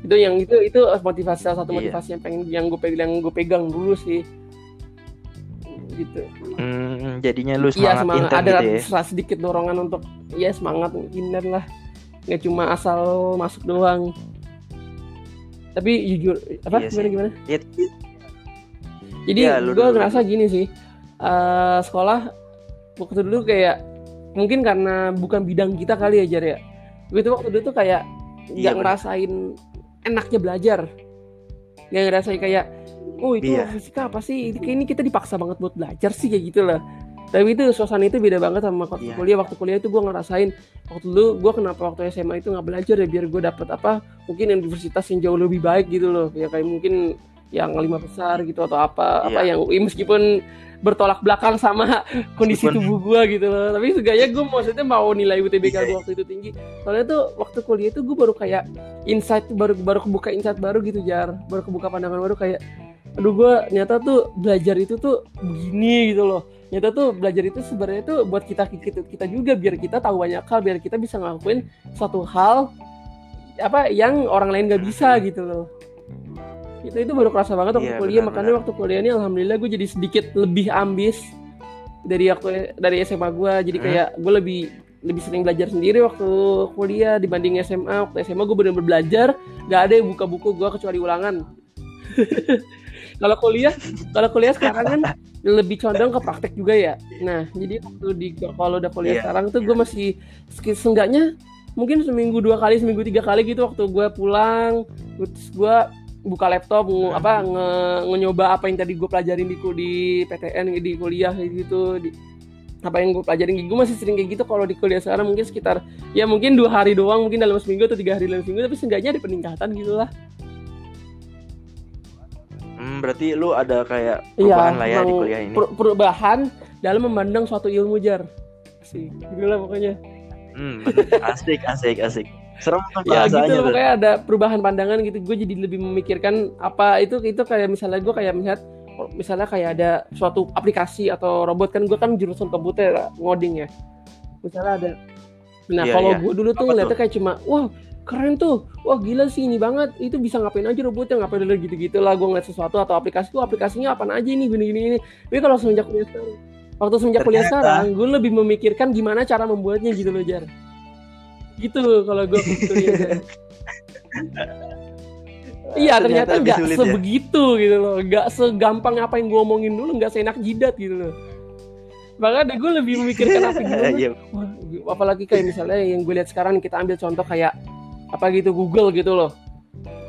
B: Itu yang itu itu motivasi salah satu
C: Iya.
B: motivasi yang pengen yang gue pegang gue pegang dulu sih. Gitu.
C: Hmm, jadinya lu
B: iya
C: semangat
B: semangat.
C: intens
B: ada
C: gitu ya?
B: sedikit dorongan untuk ya semangat inner lah. Nggak cuma asal masuk doang. Tapi jujur apa
C: Iya
B: gimana gimana?
C: Ya, tapi-
B: jadi
C: lu
B: gue ngerasa gini sih eh, sekolah waktu dulu kayak mungkin karena bukan bidang kita kali ya Jar ya. Gue tuh waktu dulu tuh kayak nggak
C: Iya, bener.
B: ngerasain enaknya belajar. Nggak ngerasain kayak oh itu
C: Iya.
B: fisika apa sih? Ini kita dipaksa banget buat belajar sih kayak gitu lah tapi itu suasana itu beda banget sama waktu
C: Iya.
B: kuliah. Waktu kuliah itu gue ngerasain waktu dulu gue kenapa waktu SMA itu nggak belajar ya biar gue dapet apa mungkin universitas yang jauh lebih baik gitu loh. Ya kayak mungkin yang lima besar gitu atau apa apa
C: Iya.
B: yang ya meskipun bertolak belakang sama kondisi
C: Meskipun-
B: tubuh gue gitu loh. Tapi seenggaknya gue maksudnya mau nilai UTBK
C: Iya,
B: gue waktu itu tinggi. Soalnya tuh waktu kuliah itu gue baru kayak insight baru baru kebuka insight baru gitu jar. Baru kebuka pandangan baru kayak aduh gue nyata tuh belajar itu tuh begini gitu loh. Nyata tuh belajar itu sebenarnya tuh buat kita kita kita juga biar kita tahu banyak hal biar kita bisa ngelakuin suatu hal apa yang orang lain gak bisa gitu loh itu itu baru kerasa banget waktu
C: Iya,
B: kuliah
C: benar,
B: makanya waktu kuliah ini alhamdulillah gue jadi sedikit lebih ambis dari waktu dari SMA gue jadi
C: Hmm.
B: kayak gue lebih lebih sering belajar sendiri waktu kuliah dibanding SMA waktu SMA gue benar-benar belajar nggak ada yang buka buku gue kecuali ulangan. Kalau kuliah kalau kuliah sekarang kan lebih condong ke praktek juga ya. Nah jadi waktu di kalau udah kuliah
C: Iya,
B: sekarang tuh gue masih seenggaknya mungkin seminggu dua kali seminggu tiga kali gitu waktu gue pulang. Terus gue buka laptop nge, apa nge, nyoba apa yang tadi gue pelajarin di di PTN di kuliah gitu di apa yang gue pelajarin gue masih sering kayak gitu kalau di kuliah sekarang mungkin sekitar ya mungkin dua hari doang mungkin dalam seminggu atau tiga hari dalam seminggu tapi seenggaknya ada peningkatan gitu lah.
C: Hmm, berarti lu ada kayak
B: Iya,
C: perubahan lah ya di kuliah ini.
B: per- perubahan dalam memandang suatu ilmu jar. Sih gitu lah pokoknya.
C: Hmm, asik, asik, asik. Serem
B: ya gitu loh, pokoknya ada perubahan pandangan gitu. Gue jadi lebih memikirkan apa itu itu kayak misalnya gue kayak melihat misalnya kayak ada suatu aplikasi atau robot kan gue kan jurusan komputer ngoding ya. Misalnya ada. Nah
C: Iya,
B: kalau
C: iya.
B: gue dulu tuh
C: Apa
B: ngeliatnya kayak cuma wah keren tuh. Wah gila sih ini banget. Itu bisa ngapain aja robotnya ngapain dulu gitu gitu lah gue ngeliat sesuatu atau aplikasi tuh aplikasinya apa aja ini gini gini ini. Tapi kalau semenjak kuliah sekarang waktu semenjak kuliah
C: Ternyata-
B: sekarang gue lebih memikirkan gimana cara membuatnya gitu loh jar gitu kalau gue kuliah. Iya ternyata nggak
C: ya.
B: sebegitu gitu loh, nggak segampang apa yang gue omongin dulu, nggak seenak jidat gitu loh. Makanya gue lebih memikirkan apa. Wah, apalagi kayak misalnya yang gue lihat sekarang kita ambil contoh kayak apa gitu Google gitu loh.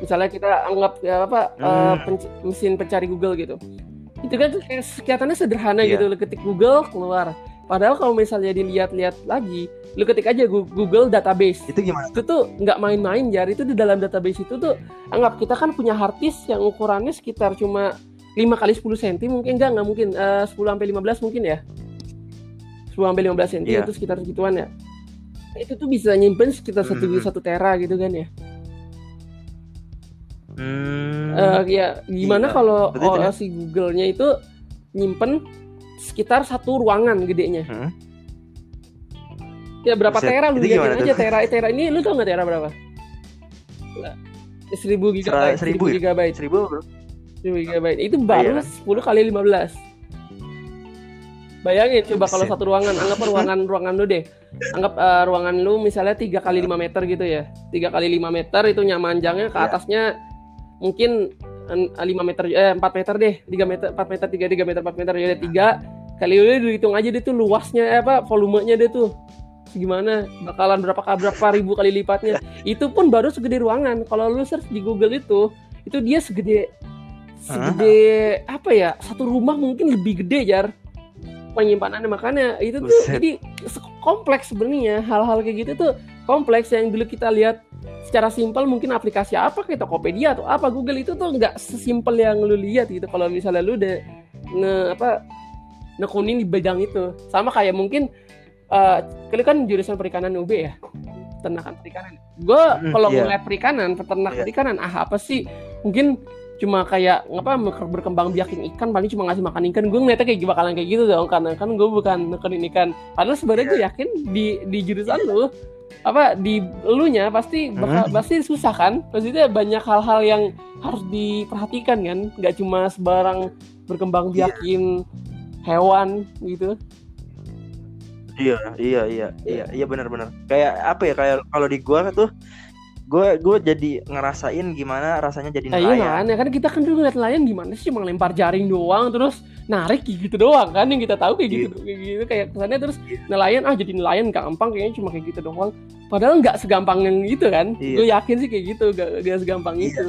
B: Misalnya kita anggap ya apa eh,
C: Hmm.
B: penc- mesin pencari Google gitu. Itu kan kelihatannya sederhana
C: Iya.
B: gitu, lo ketik Google keluar. Padahal kalau misalnya dilihat-lihat lagi, lu ketik aja Google database
C: Itu gimana?
B: itu tuh nggak main-main jar itu di dalam database itu tuh anggap kita kan punya hard disk yang ukurannya sekitar cuma 5 kali 10 cm mungkin enggak nggak mungkin eh, 10 sampai 15 mungkin ya 10 sampai 15 cm
C: Iya.
B: itu sekitar segituan ya itu tuh bisa nyimpen sekitar satu
C: Mhm.
B: satu tera gitu kan ya
C: Hmm.
B: Eh, ya gimana
C: Iya.
B: kalau oh, si Google-nya itu nyimpen sekitar satu ruangan gedenya
C: Hmm.
B: ya berapa
C: Buset,
B: tera lu
C: gimana
B: aja tera tera ini lu tau nggak tera berapa seribu gigabyte
C: seribu
B: seribu
C: ya?
B: gigabyte
C: Seribu bro.
B: 1000 GB itu baru
C: Iya.
B: 10 kali 15 bayangin coba kalau satu ruangan anggap ruangan ruangan lu deh anggap eh, ruangan lu misalnya 3 kali 5 meter gitu ya 3 kali 5 meter itu nyamanjangnya ke
C: Iya.
B: atasnya mungkin eh, 5 meter eh 4 meter deh. 3 meter 4 meter 3 3 meter 4 meter ya udah 3 kali udah dihitung aja deh tuh luasnya eh, apa volumenya deh tuh. Gimana bakalan berapa berapa ribu kali lipatnya. Itu pun baru segede ruangan. Kalau lu search di Google itu itu dia segede segede apa ya satu rumah mungkin lebih gede jar penyimpanannya. Makanya itu tuh
C: Buset.
B: jadi kompleks sebenarnya. Hal-hal kayak gitu tuh kompleks yang dulu kita lihat secara simpel mungkin aplikasi apa kayak Tokopedia atau apa Google itu tuh nggak sesimpel yang lu lihat gitu. Kalau misalnya lu udah nge apa nekunin di bidang itu. Sama kayak mungkin eh kalian kan jurusan perikanan UB ya? Peternakan perikanan. Gue kalau
C: iya.
B: ngeliat perikanan peternak
C: Iya.
B: perikanan ah apa sih? Mungkin cuma kayak ngapa berkembang biakin ikan paling cuma ngasih makan ikan gue ngeliatnya kayak bakalan kayak gitu dong karena kan gue bukan nekenin ikan padahal sebenarnya
C: Iya.
B: gue yakin di di jurusan lu apa di elunya pasti bakal
C: Hmm.
B: pasti susah kan maksudnya banyak hal-hal yang harus diperhatikan kan nggak cuma sebarang berkembang
C: Iya.
B: biakin hewan gitu
C: Iya, iya, iya, iya, iya benar-benar. Kayak apa ya? Kayak kalau di gua tuh gua gua jadi ngerasain gimana rasanya jadi
B: Nah, iya
C: nelayan.
B: kan, ya kan kita kan dulu ngeliat nelayan gimana sih cuma lempar jaring doang terus narik gitu doang kan yang kita tahu kayak gitu, kayak gitu kayak kesannya terus nelayan ah jadi nelayan gampang kayaknya cuma kayak gitu doang. Padahal nggak segampang yang gitu kan.
C: Iya.
B: Gue yakin sih kayak gitu, gak, gak segampang
C: Iya.
B: itu.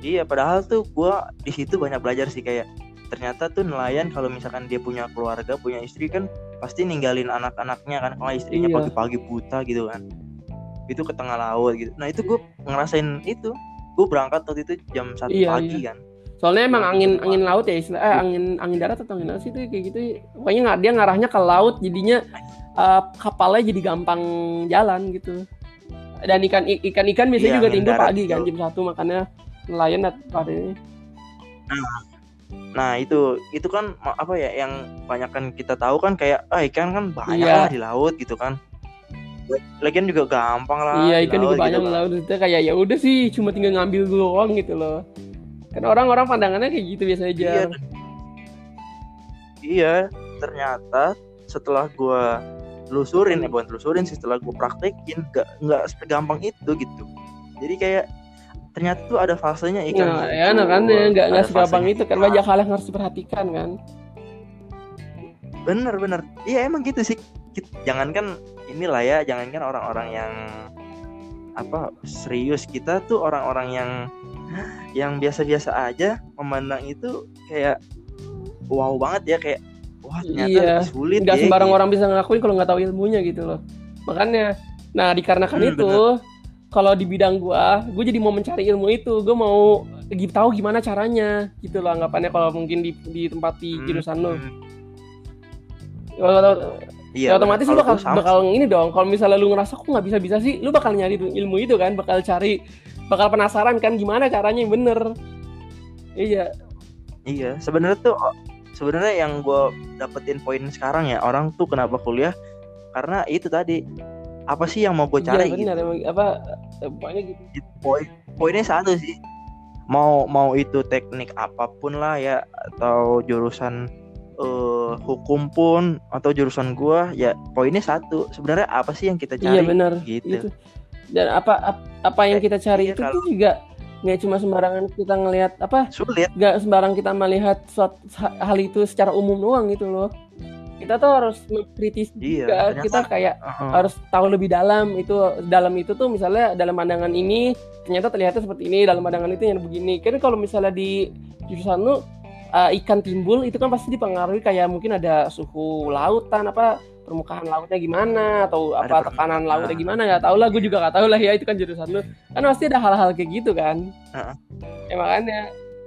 C: Iya, padahal tuh gua di situ banyak belajar sih kayak ternyata tuh nelayan kalau misalkan dia punya keluarga, punya istri kan pasti ninggalin anak-anaknya kan kalau istrinya
B: Iya.
C: pagi-pagi buta gitu kan. Itu ke tengah laut gitu. Nah, itu gua ngerasain itu. Gue berangkat waktu itu jam 1
B: Iya,
C: pagi
B: iya.
C: kan.
B: Soalnya emang angin
C: gitu.
B: angin laut ya istilah eh, angin angin darat atau angin laut sih itu kayak gitu. Pokoknya nggak dia ngarahnya ke laut jadinya eh, kapalnya jadi gampang jalan gitu. Dan ikan ikan ikan biasanya
C: Iya,
B: juga timbul
C: darat
B: pagi kan jam satu makanya nelayan pada ini.
C: Nah, itu itu kan apa ya yang banyak kan kita tahu kan kayak ah ikan kan banyak
B: Iya.
C: lah di laut gitu kan. Lagian juga gampang lah.
B: Iya ikan juga
C: laut
B: banyak
C: gitu
B: laut itu kayak ya udah sih cuma tinggal ngambil doang gitu loh. Kan orang-orang pandangannya kayak gitu biasa aja.
C: Iya. Iya, ternyata setelah gua telusurin, ya bukan telusurin sih, setelah gua praktekin, nggak nggak segampang itu gitu. Jadi kayak ternyata tuh ada fasenya ikan.
B: Nah,
C: itu,
B: ya nah kan ya nggak nggak segampang itu kan banyak hal yang harus diperhatikan kan.
C: Bener bener, iya emang gitu sih. Jangankan inilah ya, jangankan orang-orang yang apa serius. Kita tuh orang-orang yang yang biasa-biasa aja memandang itu kayak wow banget ya kayak wah ternyata
B: Iya,
C: sulit
B: nggak
C: ya,
B: sembarang
C: gitu.
B: orang bisa ngelakuin kalau nggak tahu ilmunya gitu loh. Makanya nah dikarenakan
C: Hmm,
B: itu kalau di bidang gua gua jadi mau mencari ilmu itu. Gua mau tahu gimana caranya gitu loh anggapannya kalau mungkin di di tempat di
C: Hmm,
B: jurusan lo
C: hmm.
B: Kalau-
C: Iya,
B: ya otomatis lu bakal bakal ini dong kalau misalnya lu ngerasa kok nggak bisa bisa sih lu bakal nyari ilmu itu kan bakal cari bakal penasaran kan gimana caranya yang bener. Iya.
C: Iya, sebenarnya tuh sebenarnya yang gue dapetin poin sekarang ya orang tuh kenapa kuliah? Karena itu tadi apa sih yang mau gue
B: iya
C: cari
B: bener
C: gitu.
B: emang apa eh, pokoknya gitu.
C: Itu Poin poinnya satu sih. Mau mau itu teknik apa pun lah ya atau jurusan eh, hukum pun atau jurusan gua ya poinnya satu. Sebenarnya apa sih yang kita cari?
B: iya bener
C: gitu.
B: itu dan apa ap- apa yang kita cari
C: Iya,
B: itu
C: kalau-
B: juga nggak cuma sembarangan kita ngelihat apa
C: Sulit.
B: nggak sembarang kita melihat suatu hal itu secara umum doang gitu loh kita tuh harus mengkritis
C: Iya,
B: juga
C: ternyata-
B: kita kayak
C: Heeh.
B: harus tahu lebih dalam itu dalam itu tuh misalnya dalam pandangan ini ternyata terlihatnya seperti ini dalam pandangan itu yang begini kan kalau misalnya di jurusan lu uh, ikan timbul itu kan pasti dipengaruhi kayak mungkin ada suhu lautan apa permukaan lautnya gimana atau
C: Ada
B: apa tekanan lautnya gimana nggak tahu lah gue juga nggak tahu lah ya itu kan jurusan lu. Kan pasti ada hal-hal kayak gitu kan.
C: Heeh.
B: ya makanya.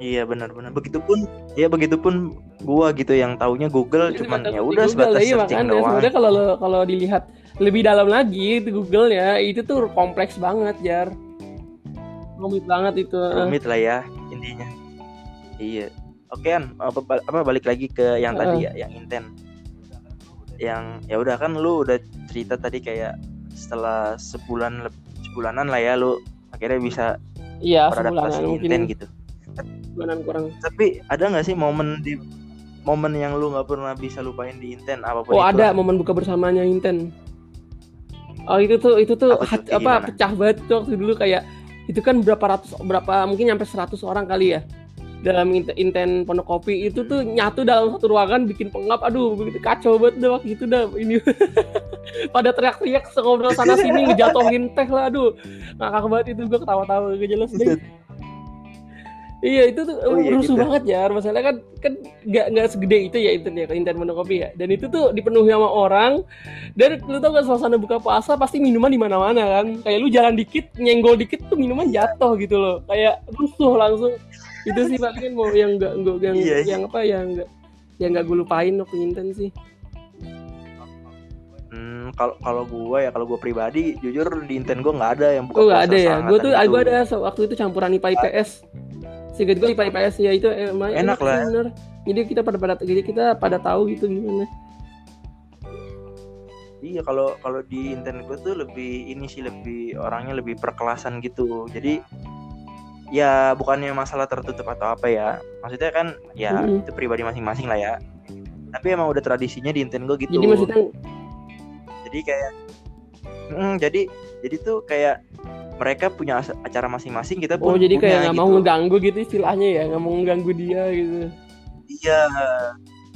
C: Iya benar-benar. Begitupun ya begitupun gua gitu yang taunya Google
B: Itu
C: cuman
B: sebatas
C: ya udah sebatas
B: iya,
C: searching
B: makanya
C: doang.
B: sebenarnya kalau kalau dilihat lebih dalam lagi itu Google ya itu tuh kompleks banget jar. Rumit banget itu.
C: Rumit lah ya intinya. Iya oke an apa, ba- apa balik lagi ke yang tadi ya yang inten yang ya udah kan lu udah cerita tadi kayak setelah sebulan sebulanan lah ya lu akhirnya bisa
B: iya
C: beradaptasi
B: sebulanan mungkin
C: inten gitu
B: sebulanan kurang
C: tapi ada nggak sih momen di momen yang lu nggak pernah bisa lupain di inten apa pun
B: oh
C: itu
B: ada
C: lah.
B: momen buka bersamanya Inten oh itu tuh itu tuh
C: Apa tuh?
B: hat-
C: Kayak
B: apa
C: gimana?
B: pecah banget tuh waktu dulu kayak itu kan berapa ratus berapa mungkin sampai 100 orang kali ya dalam Inten, Inten Pondok Kopi itu tuh nyatu dalam satu ruangan bikin pengap aduh begitu kacau banget dah waktu itu dah ini pada teriak-teriak ngobrol sana sini ngejatuhin teh lah aduh ngakak banget itu gue ketawa-tawa gak jelas deh Iya itu tuh
C: Oh, iya,
B: rusuh
C: gitu.
B: banget ya. Masalahnya kan kan nggak nggak segede itu ya internet ya internet monokopi ya. Dan itu tuh dipenuhi sama orang. Dan lu tau gak suasana buka puasa pasti minuman di mana-mana kan. Kayak lu jalan dikit nyenggol dikit tuh minuman jatuh gitu loh. Kayak rusuh langsung. Itu sih paling mau yang nggak nggak yang
C: Iya sih.
B: yang apa yang nggak yang nggak gue lupain waktu Inten sih.
C: Hmm, kalau kalau gua ya kalau gua pribadi jujur di Inten gua nggak ada yang buka
B: Oh ada ya. Gue tuh gue ada waktu itu campuran IPA IPS. Singkat gue IPA IPS ya itu emang
C: Enak
B: sih
C: lah.
B: bener. Jadi kita pada pada jadi kita pada tahu gitu gimana.
C: Iya kalau kalau di Inten gua tuh lebih ini sih lebih orangnya lebih perkelasan gitu. Jadi ya bukannya masalah tertutup atau apa ya. Maksudnya kan ya
B: Mm-mm.
C: itu pribadi masing-masing lah ya. Tapi emang udah tradisinya di gua gitu.
B: Jadi maksudnya
C: jadi kayak Mm, jadi jadi tuh kayak mereka punya acara masing-masing kita pun
B: oh jadi
C: punya
B: kayak nggak mau
C: gitu.
B: ngeganggu gitu istilahnya ya nggak mau ngeganggu dia gitu.
C: iya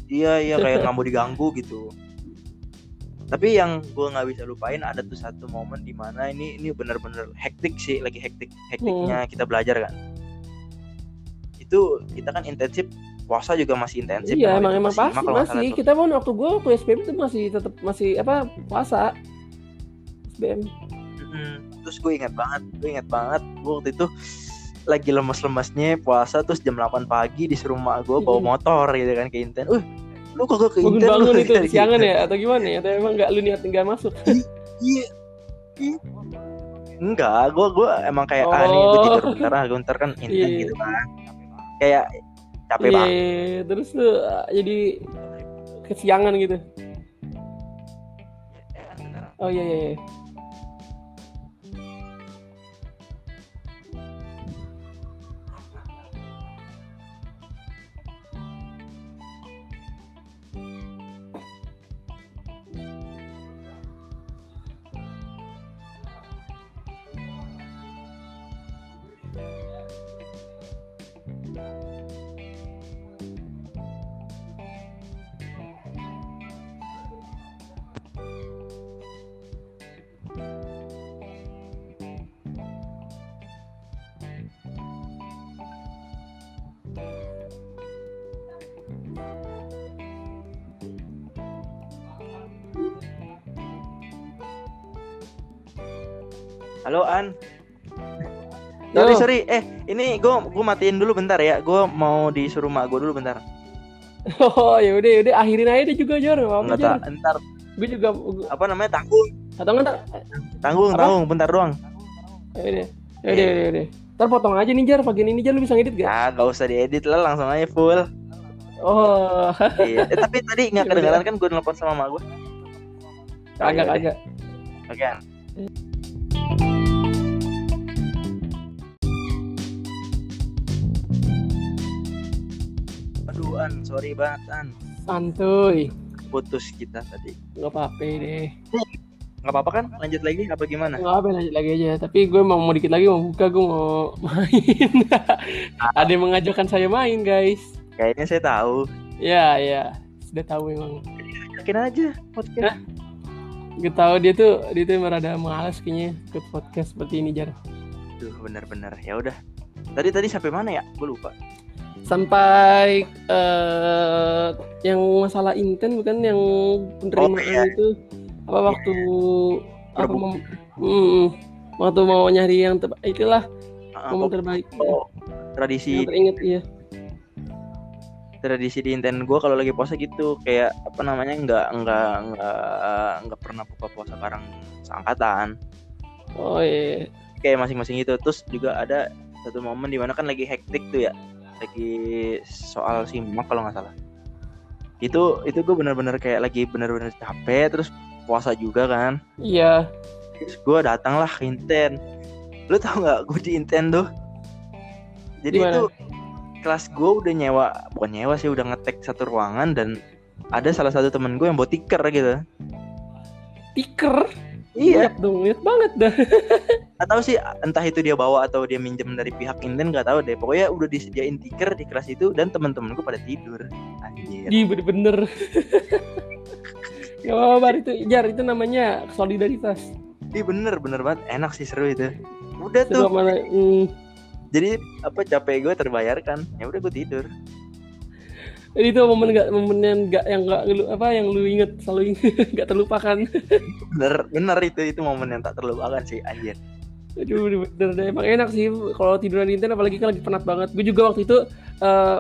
C: iya iya kayak nggak mau diganggu gitu tapi yang gue nggak bisa lupain ada tuh satu momen di mana ini ini bener-bener hektik sih lagi hektik hektiknya
B: Hmm.
C: kita belajar kan itu kita kan intensif puasa juga masih intensif
B: Iya emang emang pasti
C: salah
B: masih
C: tuh.
B: kita pun waktu gue waktu SBM itu masih tetap masih apa puasa SBM.
C: Mm-mm. terus gue ingat banget gue ingat banget gue waktu itu lagi lemes-lemesnya puasa terus jam 8 pagi disuruh mak gue bawa motor gitu kan ke Inten. Uh, lu kok ke
B: bangun bangun
C: lu?"
B: itu siangan ya atau gimana ya atau emang nggak lu niat nggak masuk
C: Iya. Iya. Enggak, gue gue emang kayak ah nih gue
B: Oh.
C: tidur bentar ah, gue ntar kan Inten
B: Iya.
C: gitu kan. Kayak capek
B: Iya,
C: banget.
B: terus tuh uh, jadi kesiangan gitu oh iya iya, iya.
C: Sorry eh ini gue gue matiin dulu bentar ya. Gue mau disuruh mak gue dulu bentar.
B: oh ya udah ya udah akhirin aja deh juga Jor nggak apa
C: Enggak
B: Jor
C: tak, ntar
B: gue juga gua-
C: apa namanya tanggung,
B: atau enggak
C: tanggung,
B: Apa?
C: tanggung, bentar doang.
B: ya udah ya udah ya udah ntar potong aja nih Jar bagian ini Jar lu bisa ngedit gak
C: Ya gak usah diedit lah, langsung aja full.
B: oh
C: iya. Eh, tapi tadi nggak
B: Ya
C: kedengeran kan gue nelfon sama mak gue.
B: agak
C: udah.
B: agak
C: An. Sorry banget An.
B: santuy
C: Putus kita tadi.
B: nggak apa-apa deh
C: Nggak apa-apa kan? Lanjut lagi apa gimana?
B: nggak apa lanjut lagi aja tapi gue mau mau dikit lagi mau buka gue mau main ada yang mengajakkan saya main guys
C: Kayaknya saya tahu.
B: ya ya sudah tahu emang
C: Yakin aja podcast.
B: gue tahu dia tuh dia tuh emang rada malas kayaknya ke podcast seperti ini jar
C: Duh, bener-bener. Ya udah. Tadi tadi sampai mana ya? Gue lupa.
B: Sampai eh yang masalah inten bukan yang penerimaan
C: Oh, iya.
B: itu? Apa waktu apa
C: Berbuk-
B: mem- mm, waktu mau nyari yang terbaik itulah
C: Ah,
B: momen terbaik.
C: oh, tradisi
B: yang teringat iya.
C: Tradisi di Inten gue kalau lagi puasa gitu kayak apa namanya nggak nggak nggak nggak pernah buka puasa bareng seangkatan.
B: Oh iya.
C: Kayak masing-masing itu. Terus juga ada satu momen di mana kan lagi hektik tuh ya lagi soal simak kalau nggak salah. Itu itu gue bener-bener kayak lagi bener-bener capek terus puasa juga kan.
B: Iya.
C: Terus gue datang lah ke Inten. Lu tau nggak gue di Inten tuh? Jadi
B: Gimana?
C: itu kelas gue udah nyewa bukan nyewa sih udah ngetek satu ruangan dan ada salah satu temen gue yang bawa tiker gitu.
B: Tiker?
C: Iya.
B: Lihat dong lihat banget dah
C: nggak tahu sih entah itu dia bawa atau dia minjem dari pihak Inten nggak tahu deh. Pokoknya udah disediain tiker di kelas itu dan teman-teman gue pada tidur. Anjir.
B: Di bener-bener. Gak apa-apa itu Jar itu namanya solidaritas.
C: Ih bener bener banget. Enak sih seru itu. Udah
B: Seru
C: tuh.
B: mana hmm,
C: jadi apa capek gue terbayarkan. Ya udah gue tidur.
B: Jadi itu momen gak momen yang gak yang gak lu apa yang lu inget selalu inget gak terlupakan.
C: bener bener itu itu momen yang tak terlupakan sih anjir
B: Aduh bener deh emang enak sih kalau tiduran di Inten apalagi kan lagi penat banget. Gue juga waktu itu eh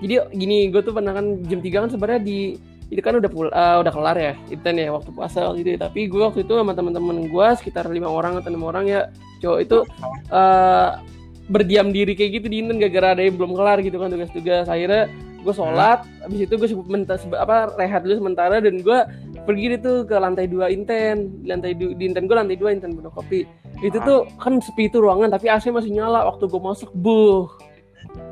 B: jadi gini gue tuh pernah kan jam 3 kan sebenarnya di itu kan udah pul eh, udah kelar ya Inten ya waktu puasa waktu itu ya. tapi gue waktu itu sama teman-teman gue sekitar lima orang atau enam orang ya cowok itu eh berdiam diri kayak gitu di Inten gara-gara ada yang belum kelar gitu kan tugas-tugas akhirnya gue sholat habis itu gue apa rehat dulu sementara dan gue pergi tuh ke lantai dua Inten lantai di Inten gue lantai dua Inten Bono Kopi itu tuh kan sepi itu ruangan tapi AC masih nyala waktu gue masuk buh.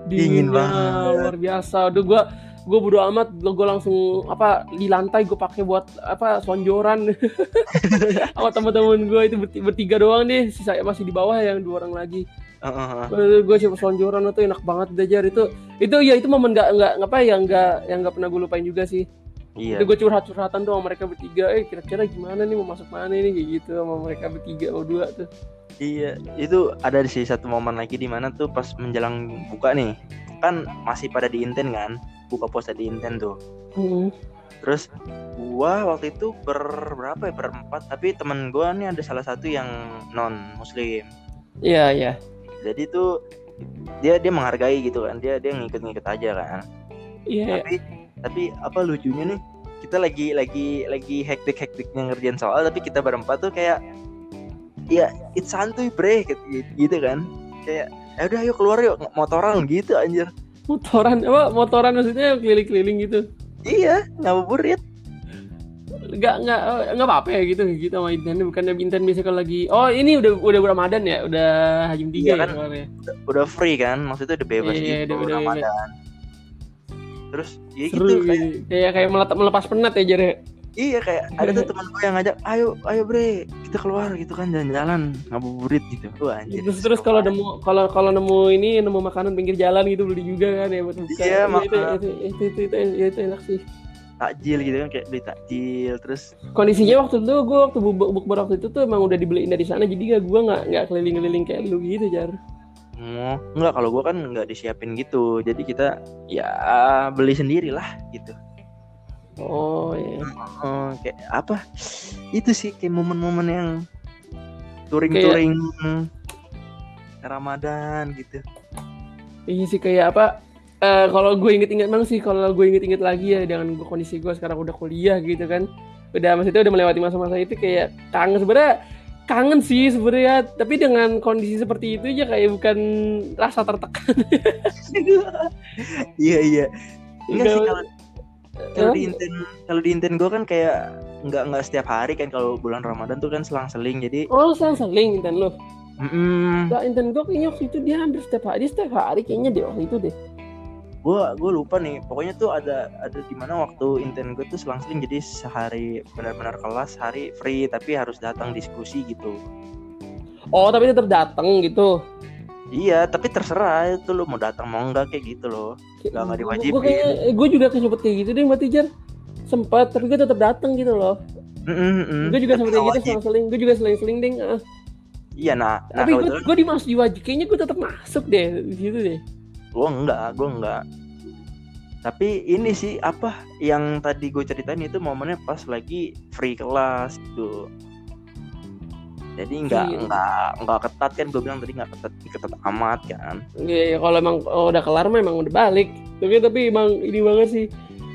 C: Dingin banget.
B: luar biasa. Udah gue gue bodo amat. Gue langsung apa di lantai gue pakai buat apa sonjoran. Sama teman-teman gue itu berti- bertiga doang deh. Sisa masih di bawah yang dua orang lagi.
C: Heeh.
B: gue coba selonjoran itu enak banget deh jar itu itu ya itu momen nggak nggak apa ya nggak yang nggak pernah gue lupain juga sih
C: iya
B: itu gue curhat curhatan tuh sama mereka bertiga eh kira-kira gimana nih mau masuk mana nih kayak gitu sama mereka bertiga oh dua tuh
C: Iya, itu ada sih satu momen lagi di mana tuh pas menjelang buka nih. Kan masih pada di Inten kan, buka puasa di Inten tuh.
B: Hmm.
C: Terus gua waktu itu ber berapa ya berempat, tapi temen gua nih ada salah satu yang non muslim.
B: iya iya
C: Jadi tuh dia dia menghargai gitu kan, dia dia ngikut-ngikut aja kan.
B: iya iya.
C: Tapi apa lucunya nih? Kita lagi lagi lagi hektik-hektiknya ngerjain soal tapi kita berempat tuh kayak ya it's santuy bre gitu, gitu kan. Kayak ya udah ayo keluar yuk motoran gitu anjir.
B: motoran apa motoran maksudnya keliling-keliling gitu
C: Iya, ngabuburit.
B: nggak nggak nggak apa-apa ya gitu gitu sama Intan bukan Intan biasa kalau lagi oh ini udah udah Ramadan ya udah Hajim tiga
C: Iya
B: ya
C: kan? Udah free kan, maksudnya udah bebas
B: Iya,
C: gitu
B: udah- udah
C: Ramadan. Terus ya
B: seru
C: gitu kayak
B: gitu. kayak kayak melet- melepas penat ya Jar ya?
C: iya kayak ada tuh teman gue yang ngajak, ayo ayo bre kita keluar gitu kan jalan-jalan ngabuburit gitu. Wah anjir.
B: terus terus kalau nemu kalau kalau nemu ini nemu makanan pinggir jalan gitu beli juga kan ya buat buka
C: Iya,
B: Ya, itu, itu, itu, itu, itu, itu, itu enak sih
C: takjil gitu kan kayak beli takjil terus
B: kondisinya waktu itu gue waktu buk bukber waktu itu tuh emang udah dibeliin dari sana jadi gak gue nggak nggak keliling-keliling kayak lu gitu jar
C: Oh, enggak kalau gua kan nggak disiapin gitu. Jadi kita ya beli sendiri lah gitu.
B: oh iya
C: Oh, kayak apa? Itu sih kayak momen-momen yang touring-touring Ramadan gitu.
B: iya sih kayak apa eh kalau gue inget-inget emang sih kalau gue inget-inget lagi ya dengan gue kondisi gue sekarang udah kuliah gitu kan udah maksudnya udah melewati masa-masa itu kayak kangen sebenarnya kangen sih sebenarnya tapi dengan kondisi seperti itu aja kayak bukan rasa tertekan
C: iya iya. Enggak sih kalau kalau di Inten kalau di Inten gua kan kayak nggak nggak setiap hari kan kalau bulan Ramadan tuh kan selang-seling jadi
B: Oh, selang seling Intan lu.
C: mm,
B: Enggak, Intan gue kayaknya waktu itu dia hampir setiap hari, setiap hari kayaknya deh waktu itu deh.
C: Gua gua lupa nih pokoknya tuh ada ada di mana waktu Inten gue tuh selang-seling jadi sehari benar-benar kelas hari free tapi harus datang diskusi gitu
B: Oh, tapi tetap datang gitu.
C: iya tapi terserah itu lu mau datang mau enggak kayak gitu loh Nggak- nggak diwajibin.
B: Gue gue juga sempet kayak gitu deh, berarti Jar. Sempat, tapi gue tetap datang gitu loh.
C: Mm-mm-mm.
B: Gue juga sempet kayak gitu
C: wajib.
B: selang-seling. Gue juga seling-seling deh. ah.
C: iya nah nah
B: tapi gue gue di masuk diwajib. Kayaknya gue tetap masuk deh di situ deh.
C: Gua enggak gua enggak tapi ini sih apa yang tadi gue ceritain itu momennya pas lagi free kelas gitu jadi nggak
B: Iya.
C: nggak nggak ketat kan gue bilang tadi nggak ketat ketat amat kan
B: Iya, ya, kalau emang oh, udah kelar mah emang udah balik. Tapi tapi emang ini banget sih.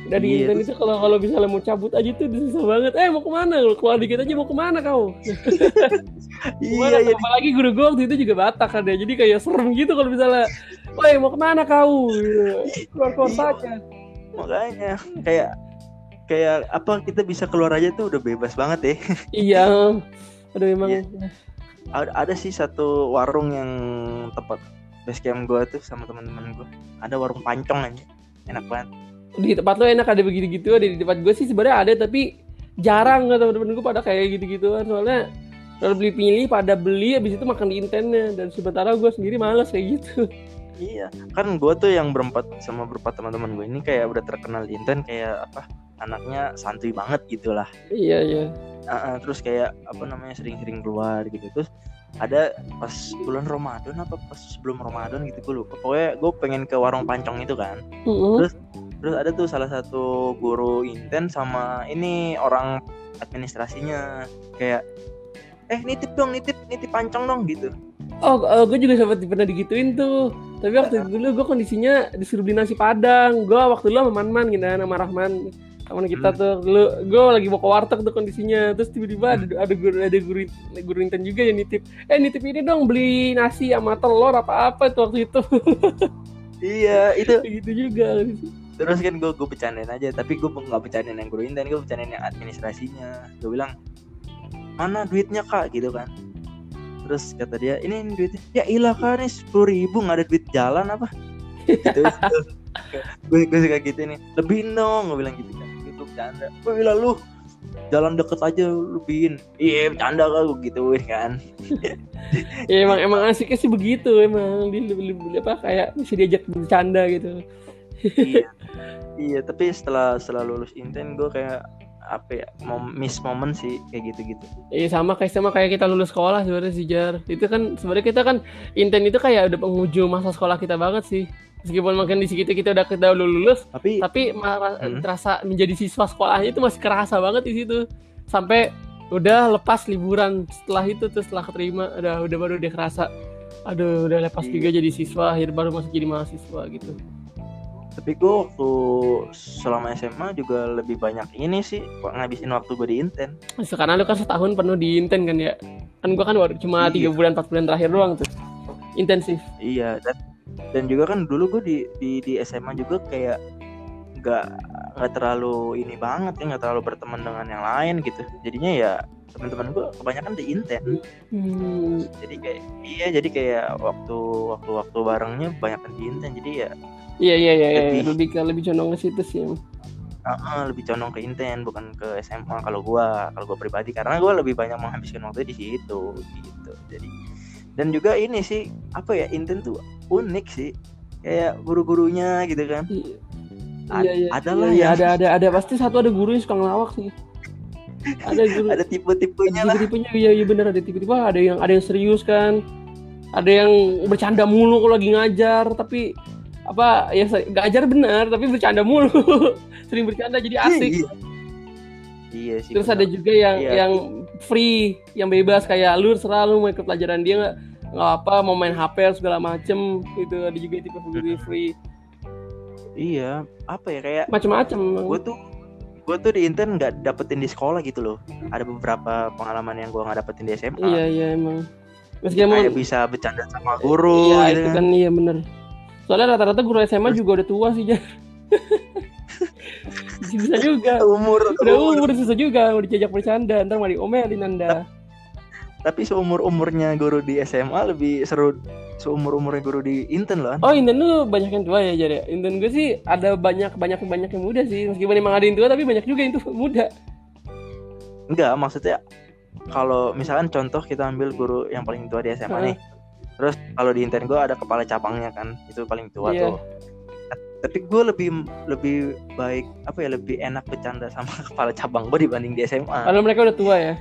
B: Dari
C: Iya,
B: Intan itu kalau kalau misalnya mau cabut aja tuh susah banget. Eh mau ke mana? Keluar dikit aja mau ke mana kau?
C: Iya iya
B: Apalagi guru gue waktu itu juga Batak kan ya. Jadi kayak serem gitu kalau misalnya, woi mau ke mana kau? Gitu. Keluar
C: Iya.
B: saja.
C: makanya kayak kayak apa kita bisa keluar aja tuh udah bebas banget ya
B: Iya. Aduh emang.
C: Iya. ada, ada sih satu warung yang tempat base camp gue tuh sama teman-teman gue ada warung pancong aja enak banget
B: Di tempat lo enak ada begitu gitu. Ada di tempat gue sih sebenarnya ada tapi jarang nggak teman-teman gue pada kayak gitu-gituan soalnya kalau beli pilih pada beli habis itu makan di intennya dan sementara gue sendiri malas kayak gitu
C: Iya, kan gue tuh yang berempat sama berempat teman-teman gue ini kayak udah terkenal di Inten kayak apa anaknya santuy banget gitu lah.
B: iya iya
C: Ah, ah, terus kayak apa namanya sering-sering keluar gitu. Terus ada pas bulan Ramadan apa pas sebelum Ramadan gitu gue lupa pokoknya gue pengen ke warung pancong itu kan
B: Mm-mm.
C: Terus? terus ada tuh salah satu guru inten sama ini orang administrasinya kayak eh nitip dong nitip nitip pancong dong gitu
B: Oh, gue juga sempat pernah digituin tuh. Tapi waktu itu dulu gue kondisinya disuruh beli nasi padang. Gue waktu dulu sama Man-Man gitu, sama Rahman. Teman kita tuh dulu gue lagi mau ke warteg tuh kondisinya. Terus tiba-tiba ada ada guru ada guru guru inten juga yang nitip. Eh nitip ini dong beli nasi sama telur apa-apa tuh waktu itu.
C: iya itu
B: gitu juga.
C: terus kan gue gue bercandain aja tapi gue nggak bercandain yang guru inten gue bercandain yang administrasinya gue bilang mana duitnya kak gitu kan terus kata dia ini, ini duitnya ya ilah kak nih sepuluh ribu nggak ada duit jalan apa? Gitu gue gue suka gitu nih. Lebihin dong gue bilang gitu kan. Gitu bercanda. Gue bilang lu jalan deket aja lu lebihin iya bercanda kak gue gituin kan.
B: Ya emang emang asiknya sih begitu emang. Dia lebih, lebih apa kayak bisa diajak bercanda gitu.
C: iya. Iya tapi setelah setelah lulus inten gue kayak apa ya mom, miss momen sih kayak gitu gitu
B: Iya sama kayak sama kayak kita lulus sekolah sebenarnya sih Jar. Itu kan sebenarnya kita kan inten itu kayak udah penghujung masa sekolah kita banget sih. Meskipun makin di situ kita udah kita udah lulus,
C: tapi
B: tapi malah
C: Hmm.
B: terasa menjadi siswa sekolahnya itu masih kerasa banget di situ. Sampai udah lepas liburan setelah itu tuh setelah keterima udah udah baru dia kerasa aduh udah lepas
C: Iya.
B: juga jadi siswa akhir baru masuk jadi mahasiswa gitu
C: tapi gue waktu selama SMA juga lebih banyak ini sih kok ngabisin waktu gue di Inten.
B: Sekarang lu kan setahun penuh di inten kan ya? Kan gua kan baru cuma
C: Iya.
B: tiga bulan empat bulan terakhir doang tuh. Intensif.
C: Iya dan dan juga kan dulu gue di di di SMA juga kayak nggak nggak terlalu ini banget ya nggak terlalu berteman dengan yang lain gitu. Jadinya ya teman-teman gue kebanyakan di Inten.
B: Hmm,
C: jadi kayak iya jadi kayak waktu waktu waktu barengnya banyak di Inten. Jadi ya
B: iya iya iya iya.
C: Lebih-
B: ke lebih condong ke situ sih
C: uh, uh, lebih condong ke Inten bukan ke SMA kalau gua kalau gua pribadi karena gua lebih banyak menghabiskan waktu di situ gitu. Jadi dan juga ini sih apa ya Inten tuh unik sih. Kayak guru-gurunya gitu kan. Ad-
B: iya iya.
C: ada lah
B: iya,
C: yang-
B: ada ada ada. Pasti satu ada guru yang suka ngelawak sih. Ada guru
C: ada tipe-tipenya lah.
B: Tipe-tipenya iya iya bener. Ada tipe-tipe ada yang ada yang serius kan. Ada yang bercanda mulu kalau lagi ngajar tapi apa ya se- ngajar bener tapi bercanda mulu. Sering bercanda jadi asik.
C: iya, iya sih
B: terus
C: benar.
B: ada juga yang
C: Iya.
B: yang free yang bebas kayak lu selalu mau ikut pelajaran dia nggak nggak apa mau main HP segala macem itu ada juga tipe guru free.
C: Iya apa ya kayak
B: macem-macem.
C: gue tuh gue tuh di Inten nggak dapetin di sekolah gitu loh. Ada beberapa pengalaman yang gua nggak dapetin di SMA
B: iya iya emang. Meski
C: kayak bisa bercanda sama guru
B: iya
C: gitu
B: itu
C: kan.
B: kan iya bener soalnya rata-rata guru SMA juga udah tua sih Jar. bisa juga.
C: Umur
B: udah umur susah juga mau diajak bercanda ntar mau diomelin anda.
C: Tapi seumur umurnya guru di SMA lebih seru seumur umurnya guru di Inten loh
B: oh Inten lu banyak yang tua ya Jar ya? Inten gue sih ada banyak banyak banyak yang muda sih. Meskipun emang ada yang tua tapi banyak juga yang tuh muda.
C: Enggak maksudnya kalau misalkan contoh kita ambil guru yang paling tua di SMA nih terus kalau di Inten gue ada kepala cabangnya kan itu paling tua
B: Iya.
C: tuh. Tapi gue lebih lebih baik apa ya lebih enak bercanda sama kepala cabang gue dibanding di SMA
B: karena mereka udah tua ya?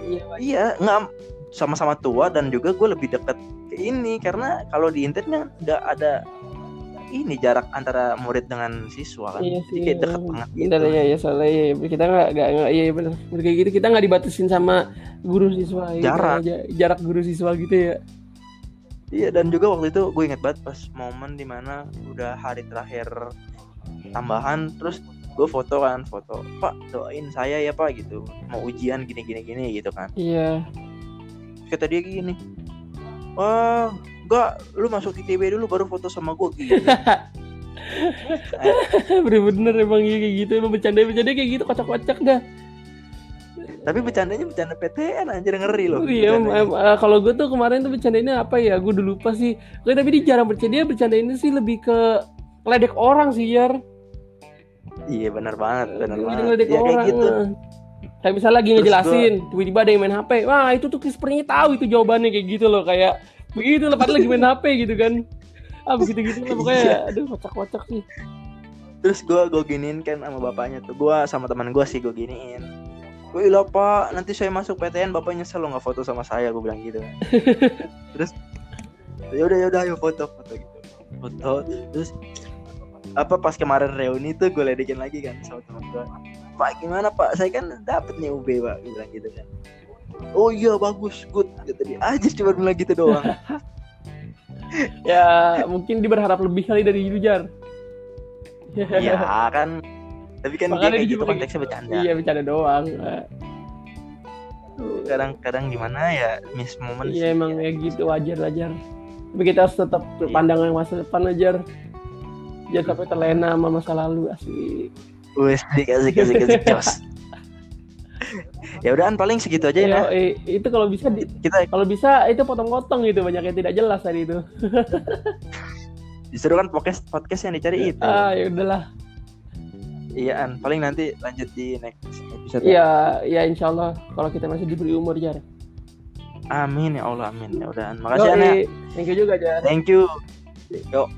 B: Iya
C: iya nggak sama-sama tua dan juga gue lebih deket ke ini. Karena kalau di Inten kan nggak ada ini jarak antara murid dengan siswa kan.
B: Iya
C: Jadi
B: sih
C: kayak deket banget gitu.
B: Bentar ya ya soalnya ya, kita nggak nggak nggak iya benar kayak gitu kita nggak dibatasin sama guru siswa gitu
C: Jarak.
B: aja. jarak guru siswa gitu ya.
C: Iya dan juga waktu itu gue inget banget pas momen di mana udah hari terakhir tambahan terus gue foto kan foto pak doain saya ya pak gitu. Mau ujian gini gini gini gitu kan.
B: Iya.
C: Kata dia gini wah enggak lu masuk ITB dulu baru foto sama gue gitu.
B: Bener-bener emang iya kayak gitu emang bercanda bercanda kayak gitu kocak-kocak dah.
C: Tapi bercandanya bercanda PTN anjir ngeri loh.
B: Iya
C: bercandanya.
B: eh, kalau gue tuh kemarin tuh bercandainnya apa ya? Gue udah lupa sih. Gue tapi dia jarang bercanda dia bercandainnya sih lebih ke ledek orang sih Yar.
C: Iya benar banget benar banget. ya kayak gitu.
B: eh. kayak misalnya lagi
C: Terus
B: ngejelasin tiba-tiba ada yang main HP wah itu tuh sepertinya tahu itu jawabannya kayak gitu loh kayak begitu lah padahal lagi main HP gitu kan ah begitu gitu lah pokoknya
C: Iya.
B: aduh kocak-kocak sih
C: terus gue gue giniin kan sama bapaknya tuh gue sama teman gue sih gue giniin Wih lah pak, nanti saya masuk PTN bapak nyesel lo nggak foto sama saya, gue bilang gitu kan. terus ya udah ya udah ayo foto foto gitu, foto terus apa pas kemarin reuni tuh gue ledekin lagi kan sama teman gue. Pak gimana pak, saya kan dapet nih UB pak, gue bilang gitu kan. Oh iya bagus, good gitu dia aja cuma bilang gitu doang.
B: ya mungkin dia berharap lebih kali dari itu jar
C: Iya kan, tapi kan dia
B: Makanya
C: kayak
B: dia
C: gitu
B: juga
C: konteksnya bercanda.
B: iya bercanda doang
C: Kadang-kadang gimana ya miss moment.
B: iya emang ya gitu wajar wajar tapi kita harus tetap pandangan masa depan aja jangan sampai terlena sama masa lalu asli
C: Wes dikasih kasih kasih jos. Ya udahan paling segitu aja ya.
B: Eh, itu kalau bisa di-
C: Kita
B: kalau bisa itu potong-potong gitu banyak yang tidak jelas tadi itu
C: justru kan podcast podcast yang dicari itu.
B: ah ya udahlah
C: Iya An, paling nanti lanjut di next episode.
B: ya ya insya Allah kalau kita masih diberi umur jar
C: Amin ya Allah amin. Ya udahan. Makasih An ya.
B: Thank you juga jar
C: Thank you. Yo,